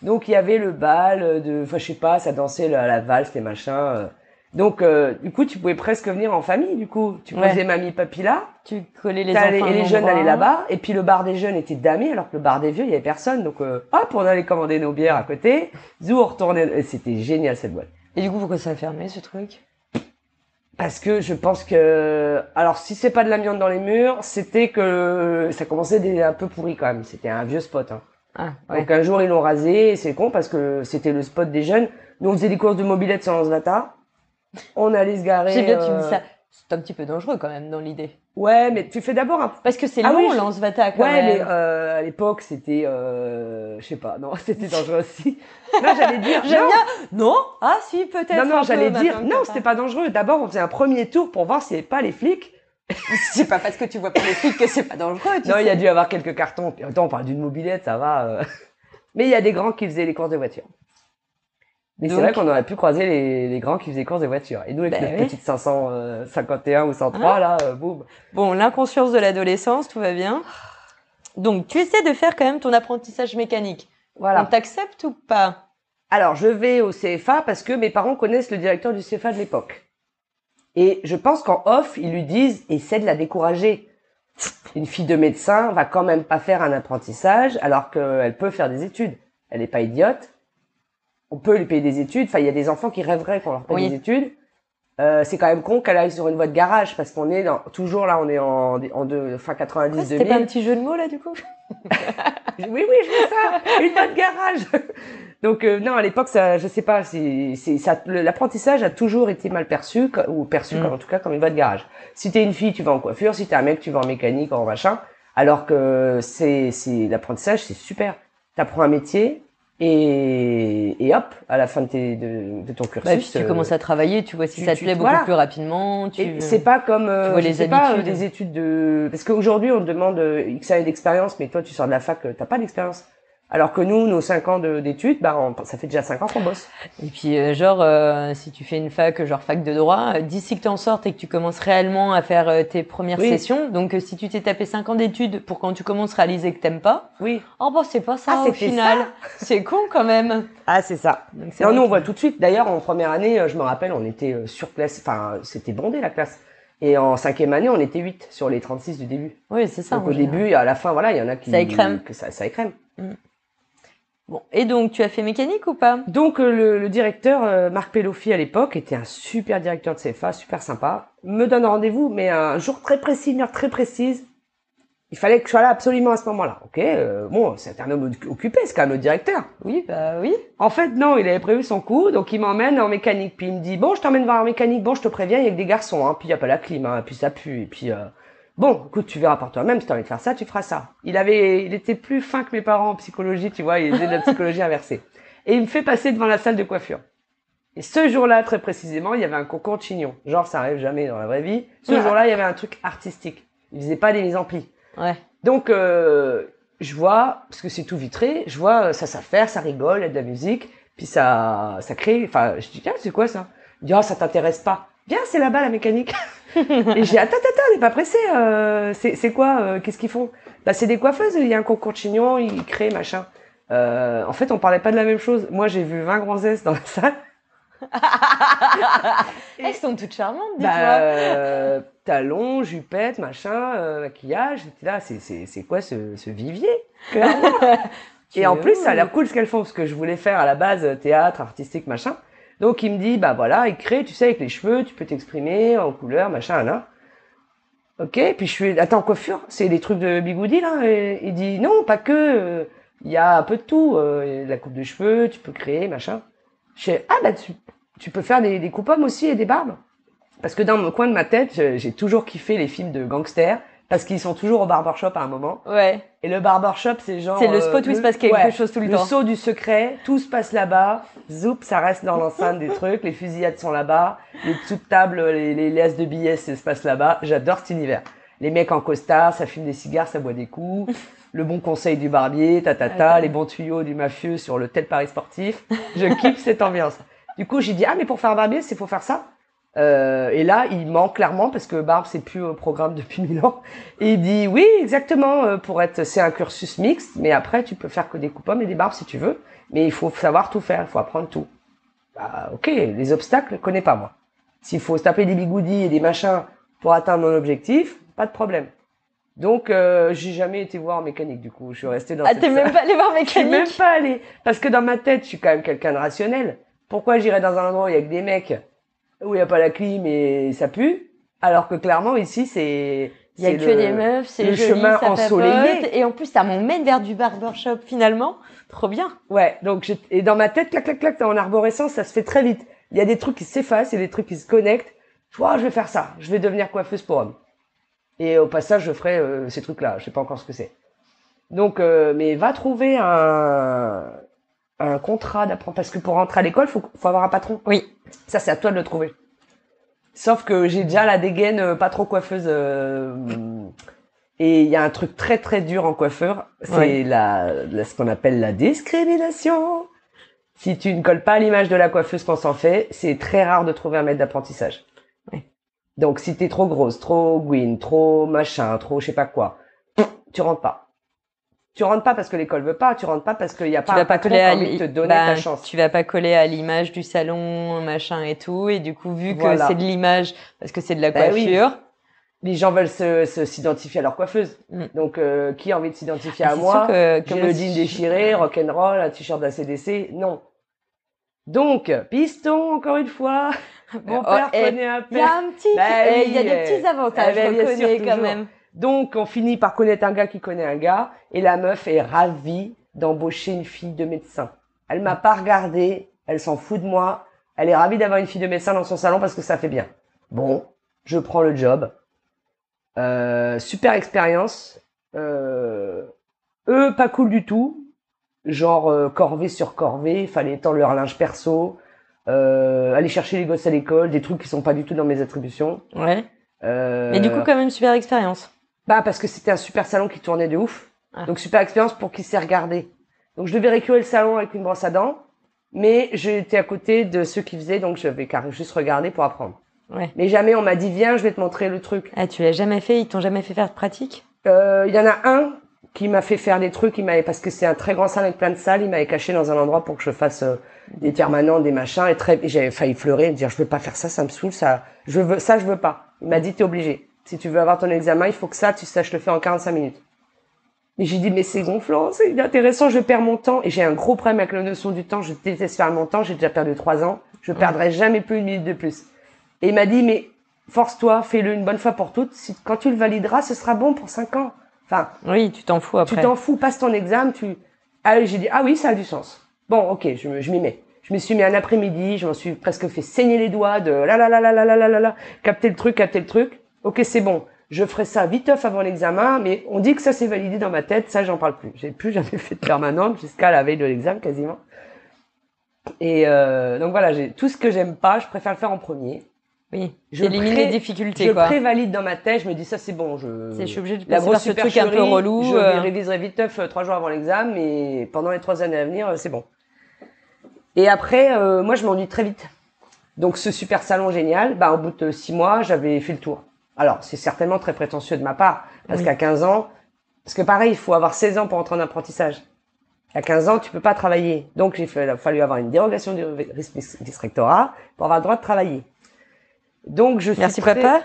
Donc il y avait le bal de, enfin je sais pas, ça dansait la, la valse, les machins. euh. Donc euh, du coup tu pouvais presque venir en famille. Du coup tu Ouais. posais mamie papy là, Tu collais les enfants et les jeunes allaient là-bas. Et puis le bar des jeunes était damé, alors que le bar des vieux il y avait personne. Donc euh, hop on allait commander nos bières à côté. Zou on retournait. Et C'était génial cette boîte. Et du coup, pourquoi ça a fermé ce truc? Parce que je pense que, alors si c'est pas de l'amiante dans les murs, c'était que ça commençait un peu pourri quand même. C'était un vieux spot. Hein. Ah, ouais. Donc un jour ils l'ont rasé, c'est con parce que c'était le spot des jeunes. Nous on faisait des courses de mobilette sur Lansvata. On allait se garer. J'aime bien tu me euh, dis ça. C'est un petit peu dangereux quand même dans l'idée. Ouais, mais tu fais d'abord un. Parce que c'est Ah long, oui, je- Lance-Vata quand Ouais, même. mais euh, à l'époque c'était, euh, je sais pas, non, c'était dangereux aussi. Non, j'allais dire. J'aime non. bien. Non? Ah si, peut-être. Non, non, j'allais dire, non, c'était pas dangereux. D'abord, on faisait un premier tour pour voir s'il n'y avait pas les flics. C'est pas parce que tu vois pas les flics que c'est pas dangereux. Tu Non, il y a dû avoir quelques cartons. Attends, on parle d'une mobilette, ça va. euh. Mais il y a des grands qui faisaient les courses de voiture. Mais c'est vrai qu'on aurait pu croiser les, les grands qui faisaient les courses de voiture. Et nous, avec Bah notre oui. petite 551 ou 103, là, euh, boum. Bon, l'inconscience de l'adolescence, tout va bien. Donc, tu essaies de faire quand même ton apprentissage mécanique. On Voilà. t'accepte ou pas? Alors, je vais au CFA parce que mes parents connaissent le directeur du CFA de l'époque. Et je pense qu'en off, ils lui disent, essaie de la décourager. Une fille de médecin va quand même pas faire un apprentissage alors qu'elle peut faire des études. Elle n'est pas idiote. On peut lui payer des études. Enfin, il y a des enfants qui rêveraient qu'on leur paye Oui. des études. Euh, c'est quand même con qu'elle aille sur une voie de garage parce qu'on est dans, toujours là, on est en, en deux, fin 90, Quoi, 2000. C'était pas un petit jeu de mots là du coup Oui, oui, je fais ça. Une bonne garage. Donc euh, non, à l'époque, ça, je sais pas, c'est, ça, l'apprentissage a toujours été mal perçu ou perçu Mm. comme, en tout cas comme une voie de garage. Si t'es une fille, tu vas en coiffure. Si t'es un mec, tu vas en mécanique, en machin. Alors que c'est, c'est l'apprentissage, c'est super. T'apprends un métier et, et hop, à la fin de, tes, de, de ton cursus. Bah, puis tu euh, commences à travailler, tu vois si tu- ça te tu- plaît beaucoup plus rapidement. Tu... c'est pas comme euh, tu vois je les pas, euh, des études de parce qu'aujourd'hui on te demande euh, X années d'expérience mais toi tu sors de la fac euh, t'as pas d'expérience alors que nous nos 5 ans de- d'études bah on- ça fait déjà 5 ans qu'on bosse Et puis, euh, genre, euh, si tu fais une fac, genre fac de droit, euh, d'ici que t'en sortes et que tu commences réellement à faire tes premières Oui. sessions, donc si tu t'es tapé 5 ans d'études pour quand tu commences réaliser que t'aimes pas, oui oh bah c'est pas ça Ah, au final. C'est con quand même. ah c'est ça Donc, non nous on voit tout de suite d'ailleurs en première année je me rappelle on était sur classe enfin c'était bondé la classe et en cinquième année on était 8 sur les 36 du début Oui, c'est ça. donc en au général. début à la fin voilà il y en a qui Ça écrème. que ça, ça écrème Bon, et donc tu as fait mécanique ou pas? Donc euh, le, le directeur euh, Marc Peloffi à l'époque était un super directeur de CFA, super sympa. Me donne rendez-vous, mais un jour très précis, une heure très précise. Il fallait que je sois là absolument à ce moment-là. Ok, euh, bon, c'est un homme occupé, c'est quand même le directeur. Oui, bah oui. En fait, non, il avait prévu son coup, donc il m'emmène en mécanique. Puis il me dit, bon, je t'emmène voir en mécanique, bon, je te préviens, il y a que des garçons, hein, puis il y a pas la clim, hein, puis ça pue, et puis... Euh, bon, écoute, tu verras par toi-même, si t'as envie de faire ça, tu feras ça. Il avait, il était plus fin que mes parents en psychologie, tu vois, il faisait de la psychologie inversée. Et il me fait passer devant la salle de coiffure. Et ce jour-là, très précisément, il y avait un concours de chignon. Genre, ça arrive jamais dans la vraie vie. Ce Ouais. jour-là, il y avait un truc artistique. Il faisait pas des mises en pli. Ouais. Donc, euh, je vois, parce que c'est tout vitré, je vois euh, ça s'affaire, ça rigole, il y a de la musique, puis ça, ça crée, enfin, je dis, tiens, c'est quoi ça? Il dit, ah, ça t'intéresse pas. Viens, c'est là-bas la mécanique. Et j'ai, attends, attends, on n'est pas pressé, euh, c'est, quoi, euh, qu'est-ce qu'ils font? Bah, c'est des coiffeuses, il y a un concours de chignon, ils créent, machin. Euh, en fait, on parlait pas de la même chose. Moi, j'ai vu 20 gonzesses dans la salle. Elles sont toutes charmantes, dis-toi. Bah, euh, talons, jupettes, machin, maquillage. J'étais là, c'est, quoi ce, ce vivier? Et en plus, ça a l'air cool ce qu'elles font, parce que je voulais faire à la base théâtre, artistique, machin. Donc il me dit, bah voilà, il crée, tu sais, avec les cheveux, tu peux t'exprimer en couleur, machin, là. Ok, puis je suis, attends, coiffure, c'est des trucs de bigoudi, là. Il dit, non, pas que, euh, il y a un peu de tout, euh, la coupe de cheveux, tu peux créer, machin. Je fais, ah bah tu, tu peux faire des, des coupes-hommes aussi et des barbes. Parce que dans le coin de ma tête, je- j'ai toujours kiffé les films de gangsters, parce qu'ils sont toujours au barbershop à un moment. Ouais. Et le barbershop, c'est genre. C'est le euh, spot où il se passe quelque ouais, chose tout le, le temps. saut du secret, tout se passe là-bas. Zoup, ça reste dans l'enceinte des trucs. Les fusillades sont là-bas. Les dessous de table, les, les laisses de billets, ça se passe là-bas. J'adore cet univers. Les mecs en costard, ça fume des cigares, ça boit des coups. Le bon conseil du barbier, ta ta ta, Attends. les bons tuyaux du mafieux sur le tel pari sportif. Je kiffe cette ambiance. Du coup, j'ai dit, ah, mais pour faire un barbier, c'est faut faire ça. Euh, et là, il ment clairement parce que Barbe, c'est plus au programme depuis mille ans. Et il dit oui, exactement, euh, pour être, c'est un cursus mixte, mais après, tu peux faire que des coupes-hommes et des barbes si tu veux. Mais il faut savoir tout faire, il faut apprendre tout. Bah, ok, les obstacles, je connais pas moi. S'il faut se taper des bigoudis et des machins pour atteindre mon objectif, pas de problème. Donc, euh, j'ai jamais été voir mécanique, du coup. Je suis resté dans Ah, t'es même pas allé voir je suis même mécanique pas allée. Parce que dans ma tête, je suis quand même quelqu'un de rationnel. Pourquoi j'irais dans un endroit où il y a que des mecs, où il n'y a pas la clim et ça pue, alors que clairement ici, c'est... Il y a que le- des meufs, c'est le joli, chemin ça ensoleillé. papote. Et en plus, ça m'emmène vers du barbershop finalement. Trop bien. Ouais, donc j'ai- et dans ma tête, clac, clac, clac, en arborescence, ça se fait très vite. Il y a des trucs qui s'effacent, il y a des trucs qui se connectent. Je vois, je vais faire ça, je vais devenir coiffeuse pour homme. Et au passage, je ferai euh, ces trucs-là, je sais pas encore ce que c'est. Donc, euh, mais va trouver un, un contrat d'apprentissage, parce que pour rentrer à l'école, faut, faut avoir un patron. Oui. Ça, c'est à toi de le trouver. Sauf que j'ai déjà la dégaine euh, pas trop coiffeuse. euh, et il y a un truc très très dur en coiffeur, c'est Ouais. la, la- ce qu'on appelle la discrimination. Si tu ne colles pas à l'image de la coiffeuse qu'on s'en fait, c'est très rare de trouver un maître d'apprentissage. Ouais. Donc si t'es trop grosse, trop gouine, trop machin, trop je sais pas quoi, tu rentres pas. Tu rentres pas parce que l'école veut pas, tu rentres pas parce qu'il y a Tu pas vas un pas patron coller qui à de te donner bah, ta chance. Tu vas pas coller à l'image du salon, machin et tout. Et du coup, vu que c'est de l'image, parce que c'est de la Bah oui. coiffure, les gens veulent se, se- s'identifier à leur coiffeuse. Mm. Donc, euh, qui a envie de s'identifier Ah, à moi que, J'ai le jean je- déchiré, rock'n'roll, un t-shirt d'ACDC Non. Donc, piston, encore une fois. Mon Oh, père connaît un Il y a père. un petit, Bah eh, il y a des petits avantages, Eh ben, je bien sûr, reconnais quand même. Donc, on finit par connaître un gars qui connaît un gars. Et la meuf est ravie d'embaucher une fille de médecin. Elle m'a pas regardé. Elle s'en fout de moi. Elle est ravie d'avoir une fille de médecin dans son salon parce que ça fait bien. Bon, je prends le job. Euh, super expérience. Euh, eux, pas cool du tout. Genre euh, corvée sur corvée, fallait étendre leur linge perso, euh, aller chercher les gosses à l'école, des trucs qui sont pas du tout dans mes attributions. Ouais. Mais du coup, quand même, super expérience. Bah parce que c'était un super salon qui tournait de ouf. Ah. Donc super expérience pour qui s'est regardé. Donc je devais récurer le salon avec une brosse à dents, mais j'étais à côté de ceux qui faisaient, donc je vais juste regarder pour apprendre. Ouais. Mais jamais on m'a dit viens, je vais te montrer le truc. Ah, tu l'as jamais fait? Ils t'ont jamais fait faire de pratique? Euh, Il y en a un qui m'a fait faire des trucs, il m'avait parce que c'est un très grand salon avec plein de salles, il m'avait caché dans un endroit pour que je fasse euh, des permanents, des machins, et très, j'avais failli fleurer, et dire je veux pas faire ça, ça me saoule, ça, je veux ça, je veux pas. Il m'a dit t'es obligé. Si tu veux avoir ton examen, il faut que ça, tu saches le faire en 45 minutes. Mais j'ai dit mais c'est gonflant, c'est inintéressant, je perds mon temps et j'ai un gros problème avec la notion du temps. Je déteste faire mon temps, j'ai déjà perdu trois ans, je perdrai jamais plus une minute de plus. Et il m'a dit mais force-toi, fais-le une bonne fois pour toutes. Si quand tu le valideras, ce sera bon pour cinq ans. Enfin, Oui, tu t'en fous après. tu t'en fous, passe ton examen, tu. Ah, j'ai dit, ah oui, ça a du sens. Bon, ok, je, je m'y mets. Je me suis mis un après-midi, je m'en suis presque fait saigner les doigts de la la la la la la la la, capter le truc, capter le truc. Ok, c'est bon. Je ferai ça viteuf avant l'examen, mais on dit que ça c'est validé dans ma tête, ça j'en parle plus. J'ai plus jamais fait de permanente jusqu'à la veille de l'examen quasiment. Et euh, donc voilà, j'ai tout ce que j'aime pas, je préfère le faire en premier. Oui, j'élimine les difficultés, je quoi. prévalide dans ma tête, je me dis ça c'est bon, je. Suis obligée de La grosse ce truc un peu relou. Je euh, réviserai vite neuf, euh, trois jours avant l'examen, mais pendant les trois années à venir, euh, c'est bon. Et après, euh, moi, je m'ennuie très vite. Donc, ce super salon génial, bah, au bout de six mois, j'avais fait le tour. Alors, c'est certainement très prétentieux de ma part, parce Oui. qu'à 15 ans, parce que pareil, il faut avoir 16 ans pour entrer en apprentissage. À 15 ans, tu peux pas travailler. Donc, il a fallu avoir une dérogation du vice rectorat pour avoir le droit de travailler. Donc, je suis Merci très- papa.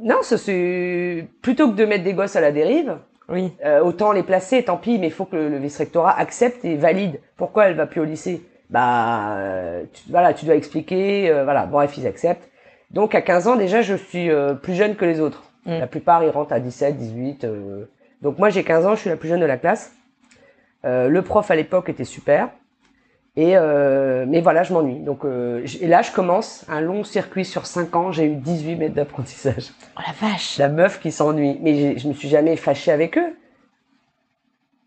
Non, c'est plutôt que de mettre des gosses à la dérive, Oui. euh, autant les placer, tant pis, mais il faut que le, le vice-rectorat accepte et valide. Pourquoi elle va plus au lycée? Bah, euh, tu, voilà, tu dois expliquer, euh, voilà. Bref, ils acceptent. Donc à 15 ans déjà, je suis euh, plus jeune que les autres. Mm. La plupart, ils rentrent à 17, 18. euh. Donc moi, j'ai 15 ans, je suis la plus jeune de la classe. Euh, le prof à l'époque était super. Et euh, mais voilà, je m'ennuie. Donc euh, et là, je commence un long circuit sur 5 ans. J'ai eu 18 mètres d'apprentissage. Oh la vache. La meuf qui s'ennuie. Mais je me suis jamais fâchée avec eux.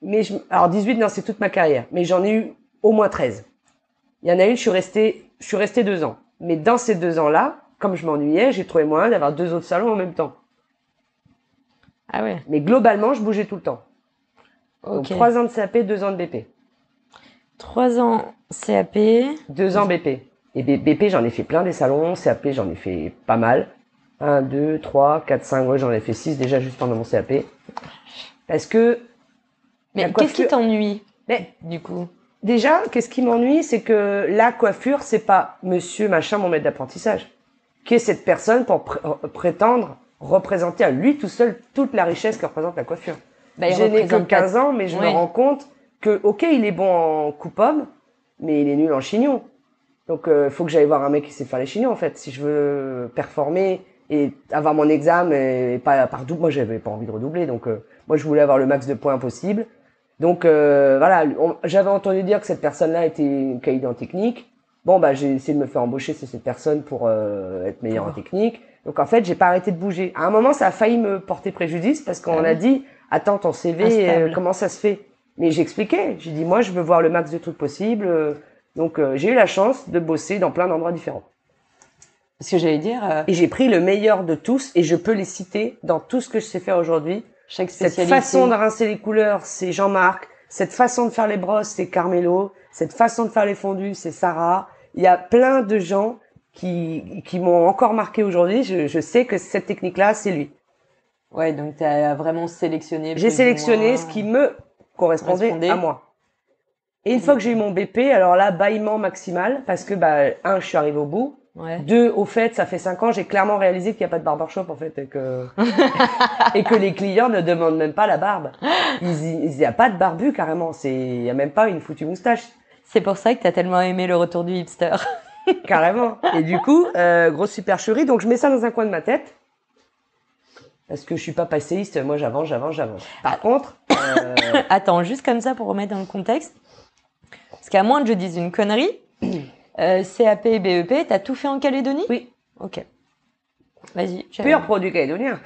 Mais je, alors 18, non, c'est toute ma carrière. Mais j'en ai eu au moins 13. Il y en a une, je suis restée, je suis restée deux ans. Mais dans ces deux ans-là, comme je m'ennuyais, j'ai trouvé moyen d'avoir deux autres salons en même temps. Ah ouais. Mais globalement, je bougeais tout le temps. Donc trois ans de CAP, deux ans de BP. Trois ans CAP. Deux ans BP. Et BP, j'en ai fait plein des salons. CAP, j'en ai fait pas mal. 1, 2, 3, 4, 5, ouais, j'en ai fait 6 déjà juste pendant mon CAP. Parce que, Mais qu'est-ce qui t'ennuie, mais du coup? déjà, qu'est-ce qui m'ennuie, c'est que la coiffure, c'est pas monsieur machin, mon maître d'apprentissage. Qui est cette personne pour euh, prétendre représenter à lui tout seul toute la richesse que représente la coiffure Bah, Je n'ai que représente pas- 15 ans, mais je me rends compte que, ok, il est bon en coupe-homme, mais il est nul en chignon. Donc, il faut que j'aille voir un mec qui sait faire les chignons, en fait, si je veux performer et avoir mon examen et pas par double. Moi, j'avais pas envie de redoubler, donc euh, moi, je voulais avoir le max de points possible. Donc, euh, voilà, j'avais entendu dire que cette personne-là était qualifiée en technique. Bon, bah, j'ai essayé de me faire embaucher chez cette personne pour euh, être meilleur en technique. Donc, en fait, j'ai pas arrêté de bouger. À un moment, ça a failli me porter préjudice parce qu'on Ah a oui. dit, attends, ton CV, euh, comment ça se fait? Mais j'expliquais. J'ai dit, moi, je veux voir le max de trucs possibles. euh, Donc, j'ai eu la chance de bosser dans plein d'endroits différents. Parce que j'allais dire, Et j'ai pris le meilleur de tous et je peux les citer dans tout ce que je sais faire aujourd'hui. chaque Cette spécialité. façon de rincer les couleurs, c'est Jean-Marc. Cette façon de faire les brosses, c'est Carmelo. Cette façon de faire les fondus, c'est Sarah. Il y a plein de gens qui, qui m'ont encore marqué aujourd'hui. Je, je sais que cette technique-là, c'est lui. Ouais, donc tu as vraiment sélectionné. J'ai sélectionné ce qui me correspondait Correspondait. à moi. Et une fois que j'ai eu mon BP, alors là, bâillement maximal, parce que, bah, un, je suis arrivée au bout. Ouais. Deux, au fait, ça fait cinq ans, j'ai clairement réalisé qu'il n'y a pas de barbershop, en fait, et que, et que les clients ne demandent même pas la barbe. Il n'y a pas de barbu, carrément. C'est, il n'y a même pas une foutue moustache. C'est pour ça que tu as tellement aimé le retour du hipster. Carrément. Et du coup, euh, grosse supercherie. Donc, je mets ça dans un coin de ma tête. Parce que je suis pas passéiste. Moi, j'avance, j'avance, j'avance. Par contre, euh, Attends, juste comme ça pour remettre dans le contexte. Parce qu'à moins que je dise une connerie, euh, CAP et BEP, t'as tout fait en Calédonie? Oui, Ok. Vas-y. pur produit calédonien.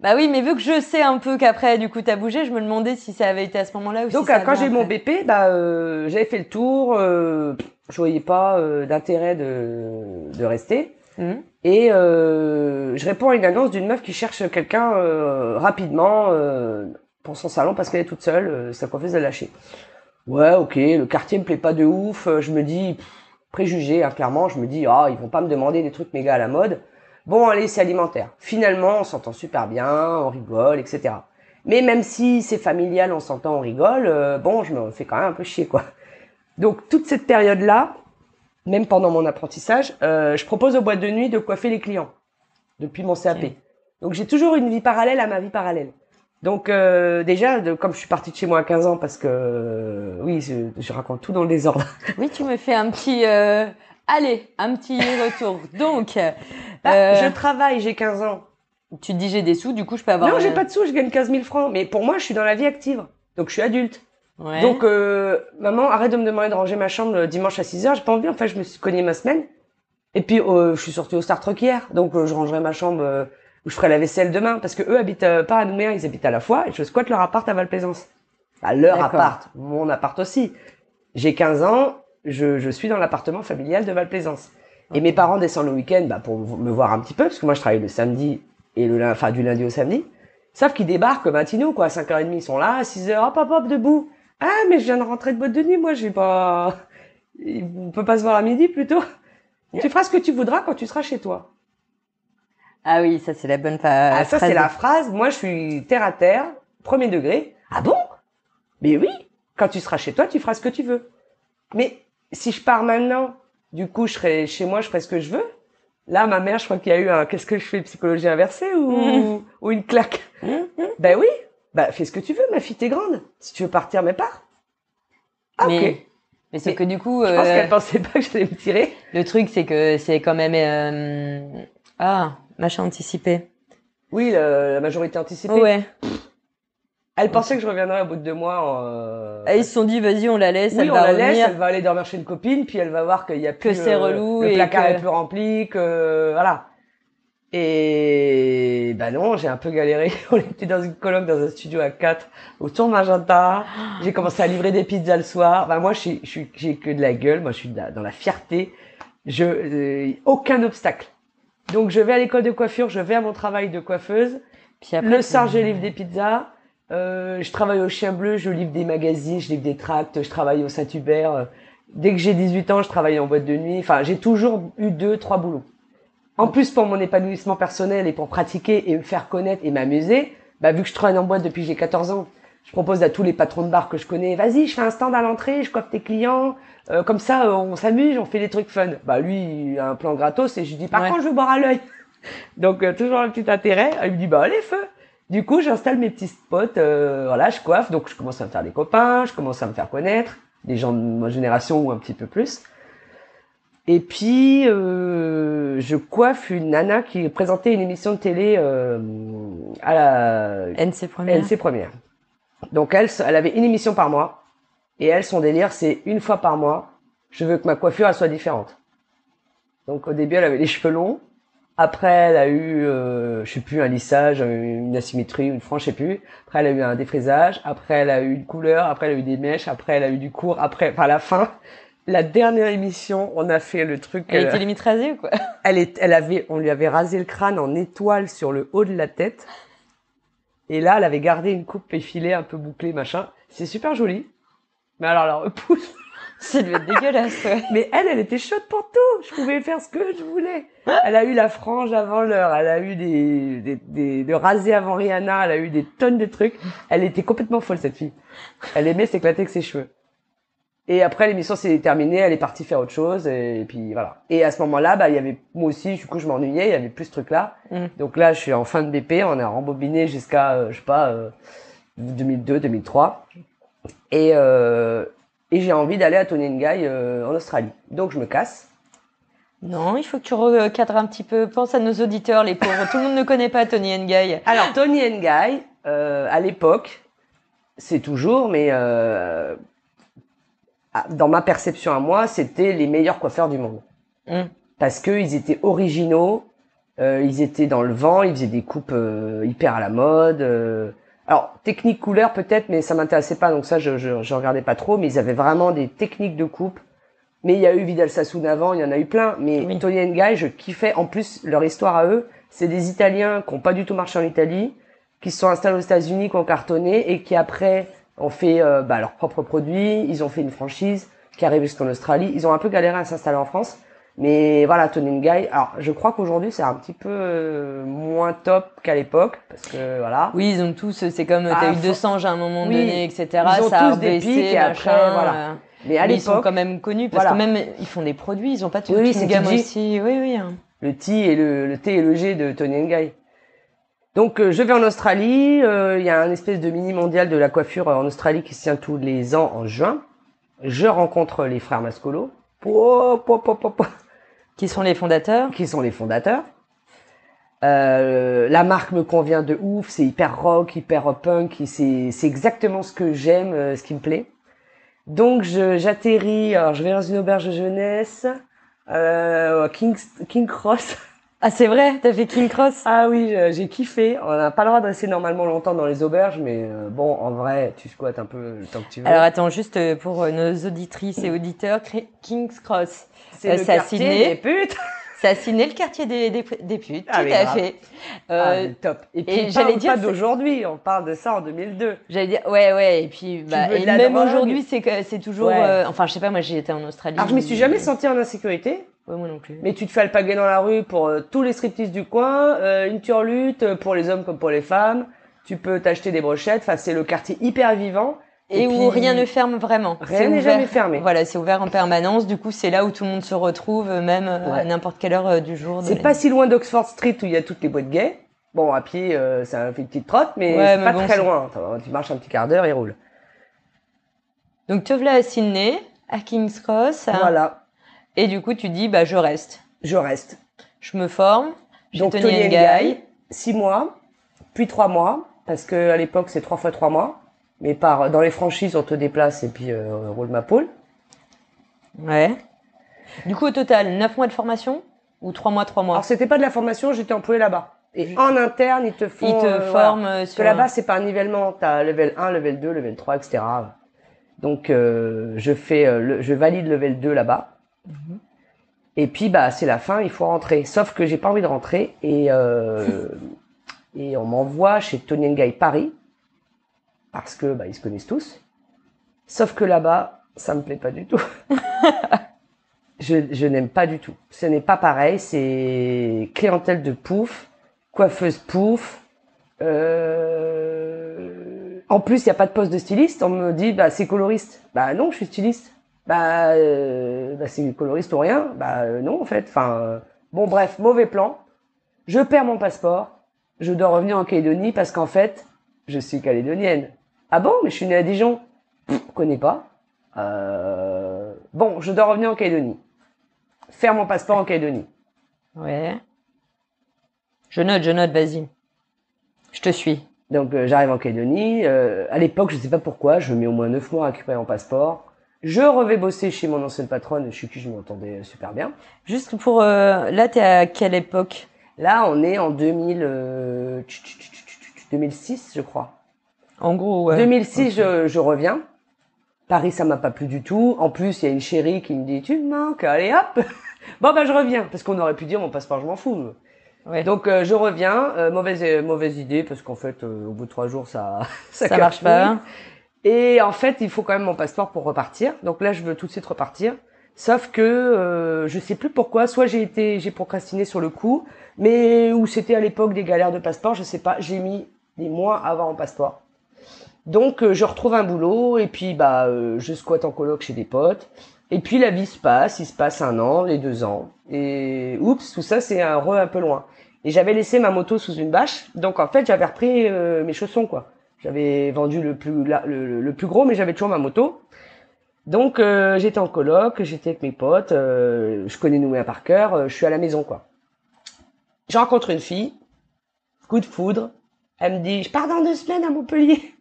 Bah oui, mais vu que je sais un peu qu'après, du coup, t'as bougé, je me demandait si ça avait été à ce moment-là ou Donc si ça euh, quand j'ai eu mon. BP, bah euh, j'avais fait le tour, euh, je voyais pas euh, d'intérêt de, de rester. Mhm. Et euh, je réponds à une annonce d'une meuf qui cherche quelqu'un euh, rapidement euh, pour son salon parce qu'elle est toute seule, euh, sa coiffeuse a lâché. Ouais, ok, le quartier me plaît pas de ouf, je me dis pff, préjugé, hein, clairement, je me dis ah ils vont pas me demander des trucs méga à la mode. Bon allez c'est alimentaire. Finalement on s'entend super bien, on rigole, etc. Mais même si c'est familial, on s'entend, on rigole, euh, bon je me fais quand même un peu chier quoi. Donc toute cette période là, même pendant mon apprentissage, euh, je propose aux boîtes de nuit de coiffer les clients depuis mon CAP. Donc j'ai toujours une vie parallèle à ma vie parallèle. Donc euh, déjà, de, comme je suis partie de chez moi à 15 ans, parce que oui, je, je raconte tout dans le désordre. Oui, tu me fais un petit. Allez, un petit retour. Donc, Bah, euh, Je travaille, j'ai 15 ans. tu te dis j'ai des sous, du coup, je peux avoir. non, j'ai euh, pas de sous, je gagne 15 000 francs. Mais pour moi, je suis dans la vie active. Donc je suis adulte. Ouais. Donc euh, maman, arrête de me demander de ranger ma chambre le dimanche à 6 heures. J'ai pas envie. En fait, je me suis cogné ma semaine. Et puis euh, je suis sortie au Star Trek hier. Donc euh, je rangerai ma chambre euh, où je ferai la vaisselle demain parce que eux habitent pas à Nouméa, ils habitent à la fois et je squatte leur appart à Valplaisance. Bah, leur appart, mon appart aussi. J'ai 15 ans, je, je suis dans l'appartement familial de Valplaisance. Et mes parents descendent le week-end bah, pour me voir un petit peu parce que moi je travaille le samedi et le enfin du lundi au samedi. Sauf qu'ils débarquent matinaux quoi, à 5h30 ils sont là, à 6h hop hop hop debout. Ah mais je viens de rentrer de boîte de nuit, moi je vais pas on peut pas se voir à midi plutôt. Tu feras ce que tu voudras quand tu seras chez toi. Ah oui, ça c'est la bonne fa- Ah, ça, phrase c'est la phrase. Moi, je suis terre à terre, premier degré. Ah bon? Mais oui, quand tu seras chez toi, tu feras ce que tu veux. Mais si je pars maintenant, du coup, je serai chez moi, je ferai ce que je veux. Là, ma mère, je crois qu'il y a eu un qu'est-ce que je fais, psychologie inversée ou, ou une claque? Ben oui, ben fais ce que tu veux, ma fille, t'es grande. Si tu veux partir, mais pars. Ah, mais, ok. mais Mais que du coup, Je pense euh, qu'elle pensait pas que j'allais me tirer. le truc c'est que c'est quand même euh, ah machin anticipé. Oui, le- la majorité anticipée. Ouais. Elle pensait que je reviendrais au bout de deux mois. Euh, Et ils se sont dit vas-y on la laisse, Oui, elle on va la laisse, revenir. elle va aller dormir chez une copine, puis elle va voir qu'il y a plus Que c'est euh, relou le et placard que- est plus rempli, que voilà. Et bah non, j'ai un peu galéré. On était dans une colloque dans un studio à 4 autour de Magenta. J'ai commencé à livrer des pizzas le soir. Bah moi, je suis, je suis, j'ai que de la gueule. Moi, je suis dans la fierté. Je, euh, aucun obstacle. Donc, je vais à l'école de coiffure, je vais à mon travail de coiffeuse. Puis après, Le soir, je livre des pizzas. Euh, je travaille au Chien Bleu, je livre des magazines, je livre des tracts, je travaille au Saint-Hubert. euh, Dès que j'ai 18 ans, je travaillais en boîte de nuit. Enfin, j'ai toujours eu deux, trois boulots. En plus, pour mon épanouissement personnel et pour pratiquer et me faire connaître et m'amuser, bah, vu que je travaille en boîte depuis que j'ai 14 ans, je propose à tous les patrons de bar que je connais, vas-y, je fais un stand à l'entrée, je coiffe tes clients, euh, comme ça, euh, on s'amuse, on fait des trucs fun. Bah, lui, il a un plan gratos et je lui dis, par Ouais. contre, je veux boire à l'œil. Donc, euh, toujours un petit intérêt. Il me dit, bah, allez, feu. Du coup, j'installe mes petits spots, euh, voilà, je coiffe, donc je commence à me faire des copains, je commence à me faire connaître, des gens de ma génération ou un petit peu plus. Et puis, euh, je coiffe une nana qui présentait une émission de télé euh, à la NC première. NC Première. Donc elle, elle avait une émission par mois. Et elle, son délire, c'est une fois par mois, je veux que ma coiffure, elle soit différente. Donc au début, elle avait les cheveux longs. Après, elle a eu, euh, je sais plus, un lissage, une asymétrie, une frange, je sais plus. Après, elle a eu un défrisage. Après, elle a eu une couleur. Après, elle a eu des mèches. Après, elle a eu du court. Après, enfin, à la fin, la dernière émission, on a fait le truc. Elle euh, était limite rasée ou quoi? elle, est, elle avait, on lui avait rasé le crâne en étoile sur le haut de la tête. Et là, elle avait gardé une coupe effilée un peu bouclée, machin. C'est super joli. Mais alors, la repousse. Ça devait être dégueulasse, ouais. Mais elle, elle était chaude pour tout. Je pouvais faire ce que je voulais. Elle a eu la frange avant l'heure. Elle a eu des, des, des, de rasé avant Rihanna. Elle a eu des tonnes de trucs. Elle était complètement folle, cette fille. Elle aimait s'éclater avec ses cheveux. Et après, l'émission s'est terminée. Elle est partie faire autre chose. Et, puis, voilà. Et à ce moment-là, bah, il y avait, moi aussi, du coup, je m'ennuyais. Il y avait plus ce truc-là. Mm. Donc là, je suis en fin de BP. On a rembobiné jusqu'à, euh, je sais pas, euh, 2002, 2003. Et, euh, et j'ai envie d'aller à Tony Guy euh, en Australie. Donc je me casse. Non, il faut que tu recadres un petit peu. Pense à nos auditeurs, les pauvres. Tout le monde ne connaît pas Tony Nguy. Alors Tony Guy, euh, à l'époque, c'est toujours, mais euh, dans ma perception à moi, c'était les meilleurs coiffeurs du monde. Mm. Parce qu'ils étaient originaux, euh, ils étaient dans le vent, ils faisaient des coupes hyper à la mode. Alors technique couleur peut-être, mais ça m'intéressait pas, donc ça je, je, je regardais pas trop. Mais ils avaient vraiment des techniques de coupe. Mais il y a eu Vidal Sassoon avant, il y en a eu plein. Mais Oui. Tony Guy, je kiffais. En plus, leur histoire à eux, c'est des Italiens qui ont pas du tout marché en Italie, qui se sont installés aux États-Unis, qui ont cartonné et qui après ont fait euh, bah, leurs propres produits. Ils ont fait une franchise qui arrive jusqu'en Australie. Ils ont un peu galéré à s'installer en France. Mais voilà, Tony Guy. Alors, je crois qu'aujourd'hui, c'est un petit peu euh, moins top qu'à l'époque, parce que voilà. Oui, ils ont tous, c'est comme Ah, t'as eu faut- 200 à un moment Oui. donné, etc. Ils ont ça a tous des baissé, pics et après, machin, voilà. euh, Mais à mais ils sont l'époque, quand même connus parce Voilà. que même ils font des produits, ils ont pas toute Oui, une c'est gamme aussi. Oui, oui. hein. le T et le, le T et le G de Tony Guy. Donc euh, je vais en Australie, euh, il y a un espèce de mini mondial de la coiffure en Australie qui se tient tous les ans en juin. Je rencontre les frères Mascolo, po, po, po, Qui sont les fondateurs qui sont les fondateurs. Euh, la marque me convient de ouf, c'est hyper rock, hyper punk, c'est exactement ce que j'aime, euh, ce qui me plaît. Donc j'atterris, alors je vais dans une auberge de jeunesse, euh, King, King Cross. Ah, c'est vrai, t'as fait King Cross? Ah oui, j'ai kiffé. On n'a pas le droit de rester normalement longtemps dans les auberges, mais euh, bon, en vrai, tu squattes un peu le temps que tu veux. Alors attends, juste euh, pour nos auditrices et auditeurs, King's Cross. C'est le quartier des putes. Ça signé le quartier des, des, des putes, Ah, tout à grave. fait. Ah, Euh, top. Et puis, et j'allais dire pas d'aujourd'hui, on parle de ça en 2002. J'allais dire, ouais, ouais, et puis, bah, et même aujourd'hui, c'est que c'est toujours, Ouais. euh, enfin, je sais pas, moi, j'ai été en Australie. Alors, je me suis jamais sentie en insécurité, Ouais, moi non plus. mais tu te fais alpaguer dans la rue pour euh, tous les striptease du coin, euh, une turlute pour les hommes comme pour les femmes. Tu peux t'acheter des brochettes. Enfin, c'est le quartier hyper vivant. Et, Et où rien ne ferme vraiment. Rien n'est jamais fermé. Voilà, c'est ouvert en permanence. Du coup, c'est là où tout le monde se retrouve, euh, même euh, à n'importe quelle heure euh, du jour. C'est pas si loin d'Oxford Street où il y a toutes les boîtes gays. Bon, à pied, euh, ça fait une petite trotte, mais Ouais, c'est pas bon, très loin. Tu marches un petit quart d'heure et roule. Donc, te voilà à Sydney, à King's Cross. Voilà, Et du coup, tu dis, bah, je reste. je reste. Je me forme. Donc Tony Tony six mois, puis trois mois, parce que à l'époque c'est trois fois trois mois. Mais par dans les franchises on te déplace et puis euh, roule ma poule. Ouais. Du coup, au total, 9 mois de formation ou 3 mois, 3 mois Alors c'était pas de la formation, j'étais employé là-bas. Et en interne ils te font. Ils te euh, voilà. forment euh, Parce que là-bas c'est un nivellement, t'as level 1, level 2, level 3, etc. Donc euh, je fais, le, je valide level 2 là-bas. Mhm. Et puis bah c'est la fin, il faut rentrer. Sauf que j'ai pas envie de rentrer et euh, et on m'envoie chez Tony Nguy Paris parce que bah ils se connaissent tous. Sauf que là-bas Ça me plaît pas du tout. je, je n'aime pas du tout. Ce n'est pas pareil. C'est clientèle de pouf, coiffeuse pouf. Euh... En plus, il n'y a pas de poste de styliste. On me dit, bah, c'est coloriste. Bah non, je suis styliste. Bah, euh... bah c'est coloriste ou rien. Bah euh, non, en fait. Enfin, bon, bref, mauvais plan. Je perds mon passeport. Je dois revenir en Calédonie parce qu'en fait, je suis calédonienne. Ah bon, mais je suis née à Dijon. Pff, connais pas. Euh... Bon, je dois revenir en Calédonie. Faire mon passeport en Calédonie. Ouais. Je note, je note, vas-y. Je te suis. Donc euh, j'arrive en Calédonie. Euh, à l'époque, je sais pas pourquoi, je mets au moins neuf mois à récupérer mon passeport. Je revais bosser chez mon ancienne patronne, chez qui je m'entendais super bien. Juste pour... Euh, là, t'es à quelle époque Là, on est en 2000, euh, tch, tch, tch, tch, tch, 2006, je crois. En gros, ouais. 2006, Ok. je, je reviens. Paris, ça m'a pas plu du tout. En plus, il y a une chérie qui me dit, tu me manques, allez hop. bon, ben, je reviens. Parce qu'on aurait pu dire, mon passeport, je m'en fous. Ouais. Donc, euh, je reviens. Euh, mauvaise, euh, mauvaise idée, parce qu'en fait, euh, au bout de trois jours, ça, ça marche cartouille. pas. Et en fait, il faut quand même mon passeport pour repartir. Donc là, je veux tout de suite repartir. Sauf que euh, je sais plus pourquoi. Soit j'ai été, j'ai procrastiné sur le coup, mais ou c'était à l'époque des galères de passeport, je sais pas. J'ai mis des mois à avoir mon passeport. Donc euh, je retrouve un boulot et puis bah euh, je squatte en coloc chez des potes. Et puis la vie se passe, il se passe un an, les deux ans. Et oups, tout ça c'est un re un peu loin. Et j'avais laissé ma moto sous une bâche, donc en fait j'avais repris euh, mes chaussons quoi. J'avais vendu le plus le plus gros, mais j'avais toujours ma moto. Donc euh, j'étais en coloc, j'étais avec mes potes, euh, je connais Nouméa par cœur, euh, je suis à la maison quoi. Je rencontre une fille, coup de foudre, elle me dit je pars dans deux semaines à Montpellier.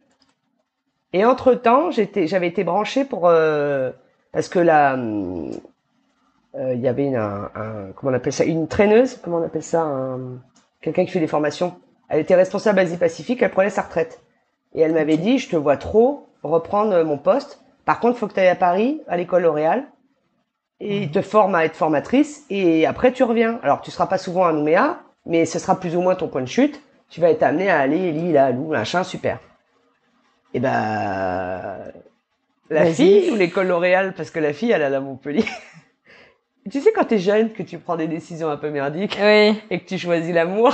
Et entre temps j'étais j'avais été branchée pour euh, parce que là euh, il y avait une, un, un- comment on appelle ça une traîneuse comment on appelle ça un- quelqu'un qui fait des formations. Elle était responsable Asie Pacifique, elle prenait sa retraite. Et elle m'avait dit, je te vois trop reprendre mon poste. Par contre, faut que tu ailles à Paris, à l'école L'Oréal. Et ils te forment à être formatrice. Et après, tu reviens. Alors, tu seras pas souvent à Nouméa, mais ce sera plus ou moins ton point de chute. Tu vas être amené à aller, Lille, à Lou, machin, super. Et ben, la fille ou l'école L'Oréal, parce que la fille, elle est à Montpellier. tu sais, quand t'es jeune, que tu prends des décisions un peu merdiques Oui. et que tu choisis l'amour.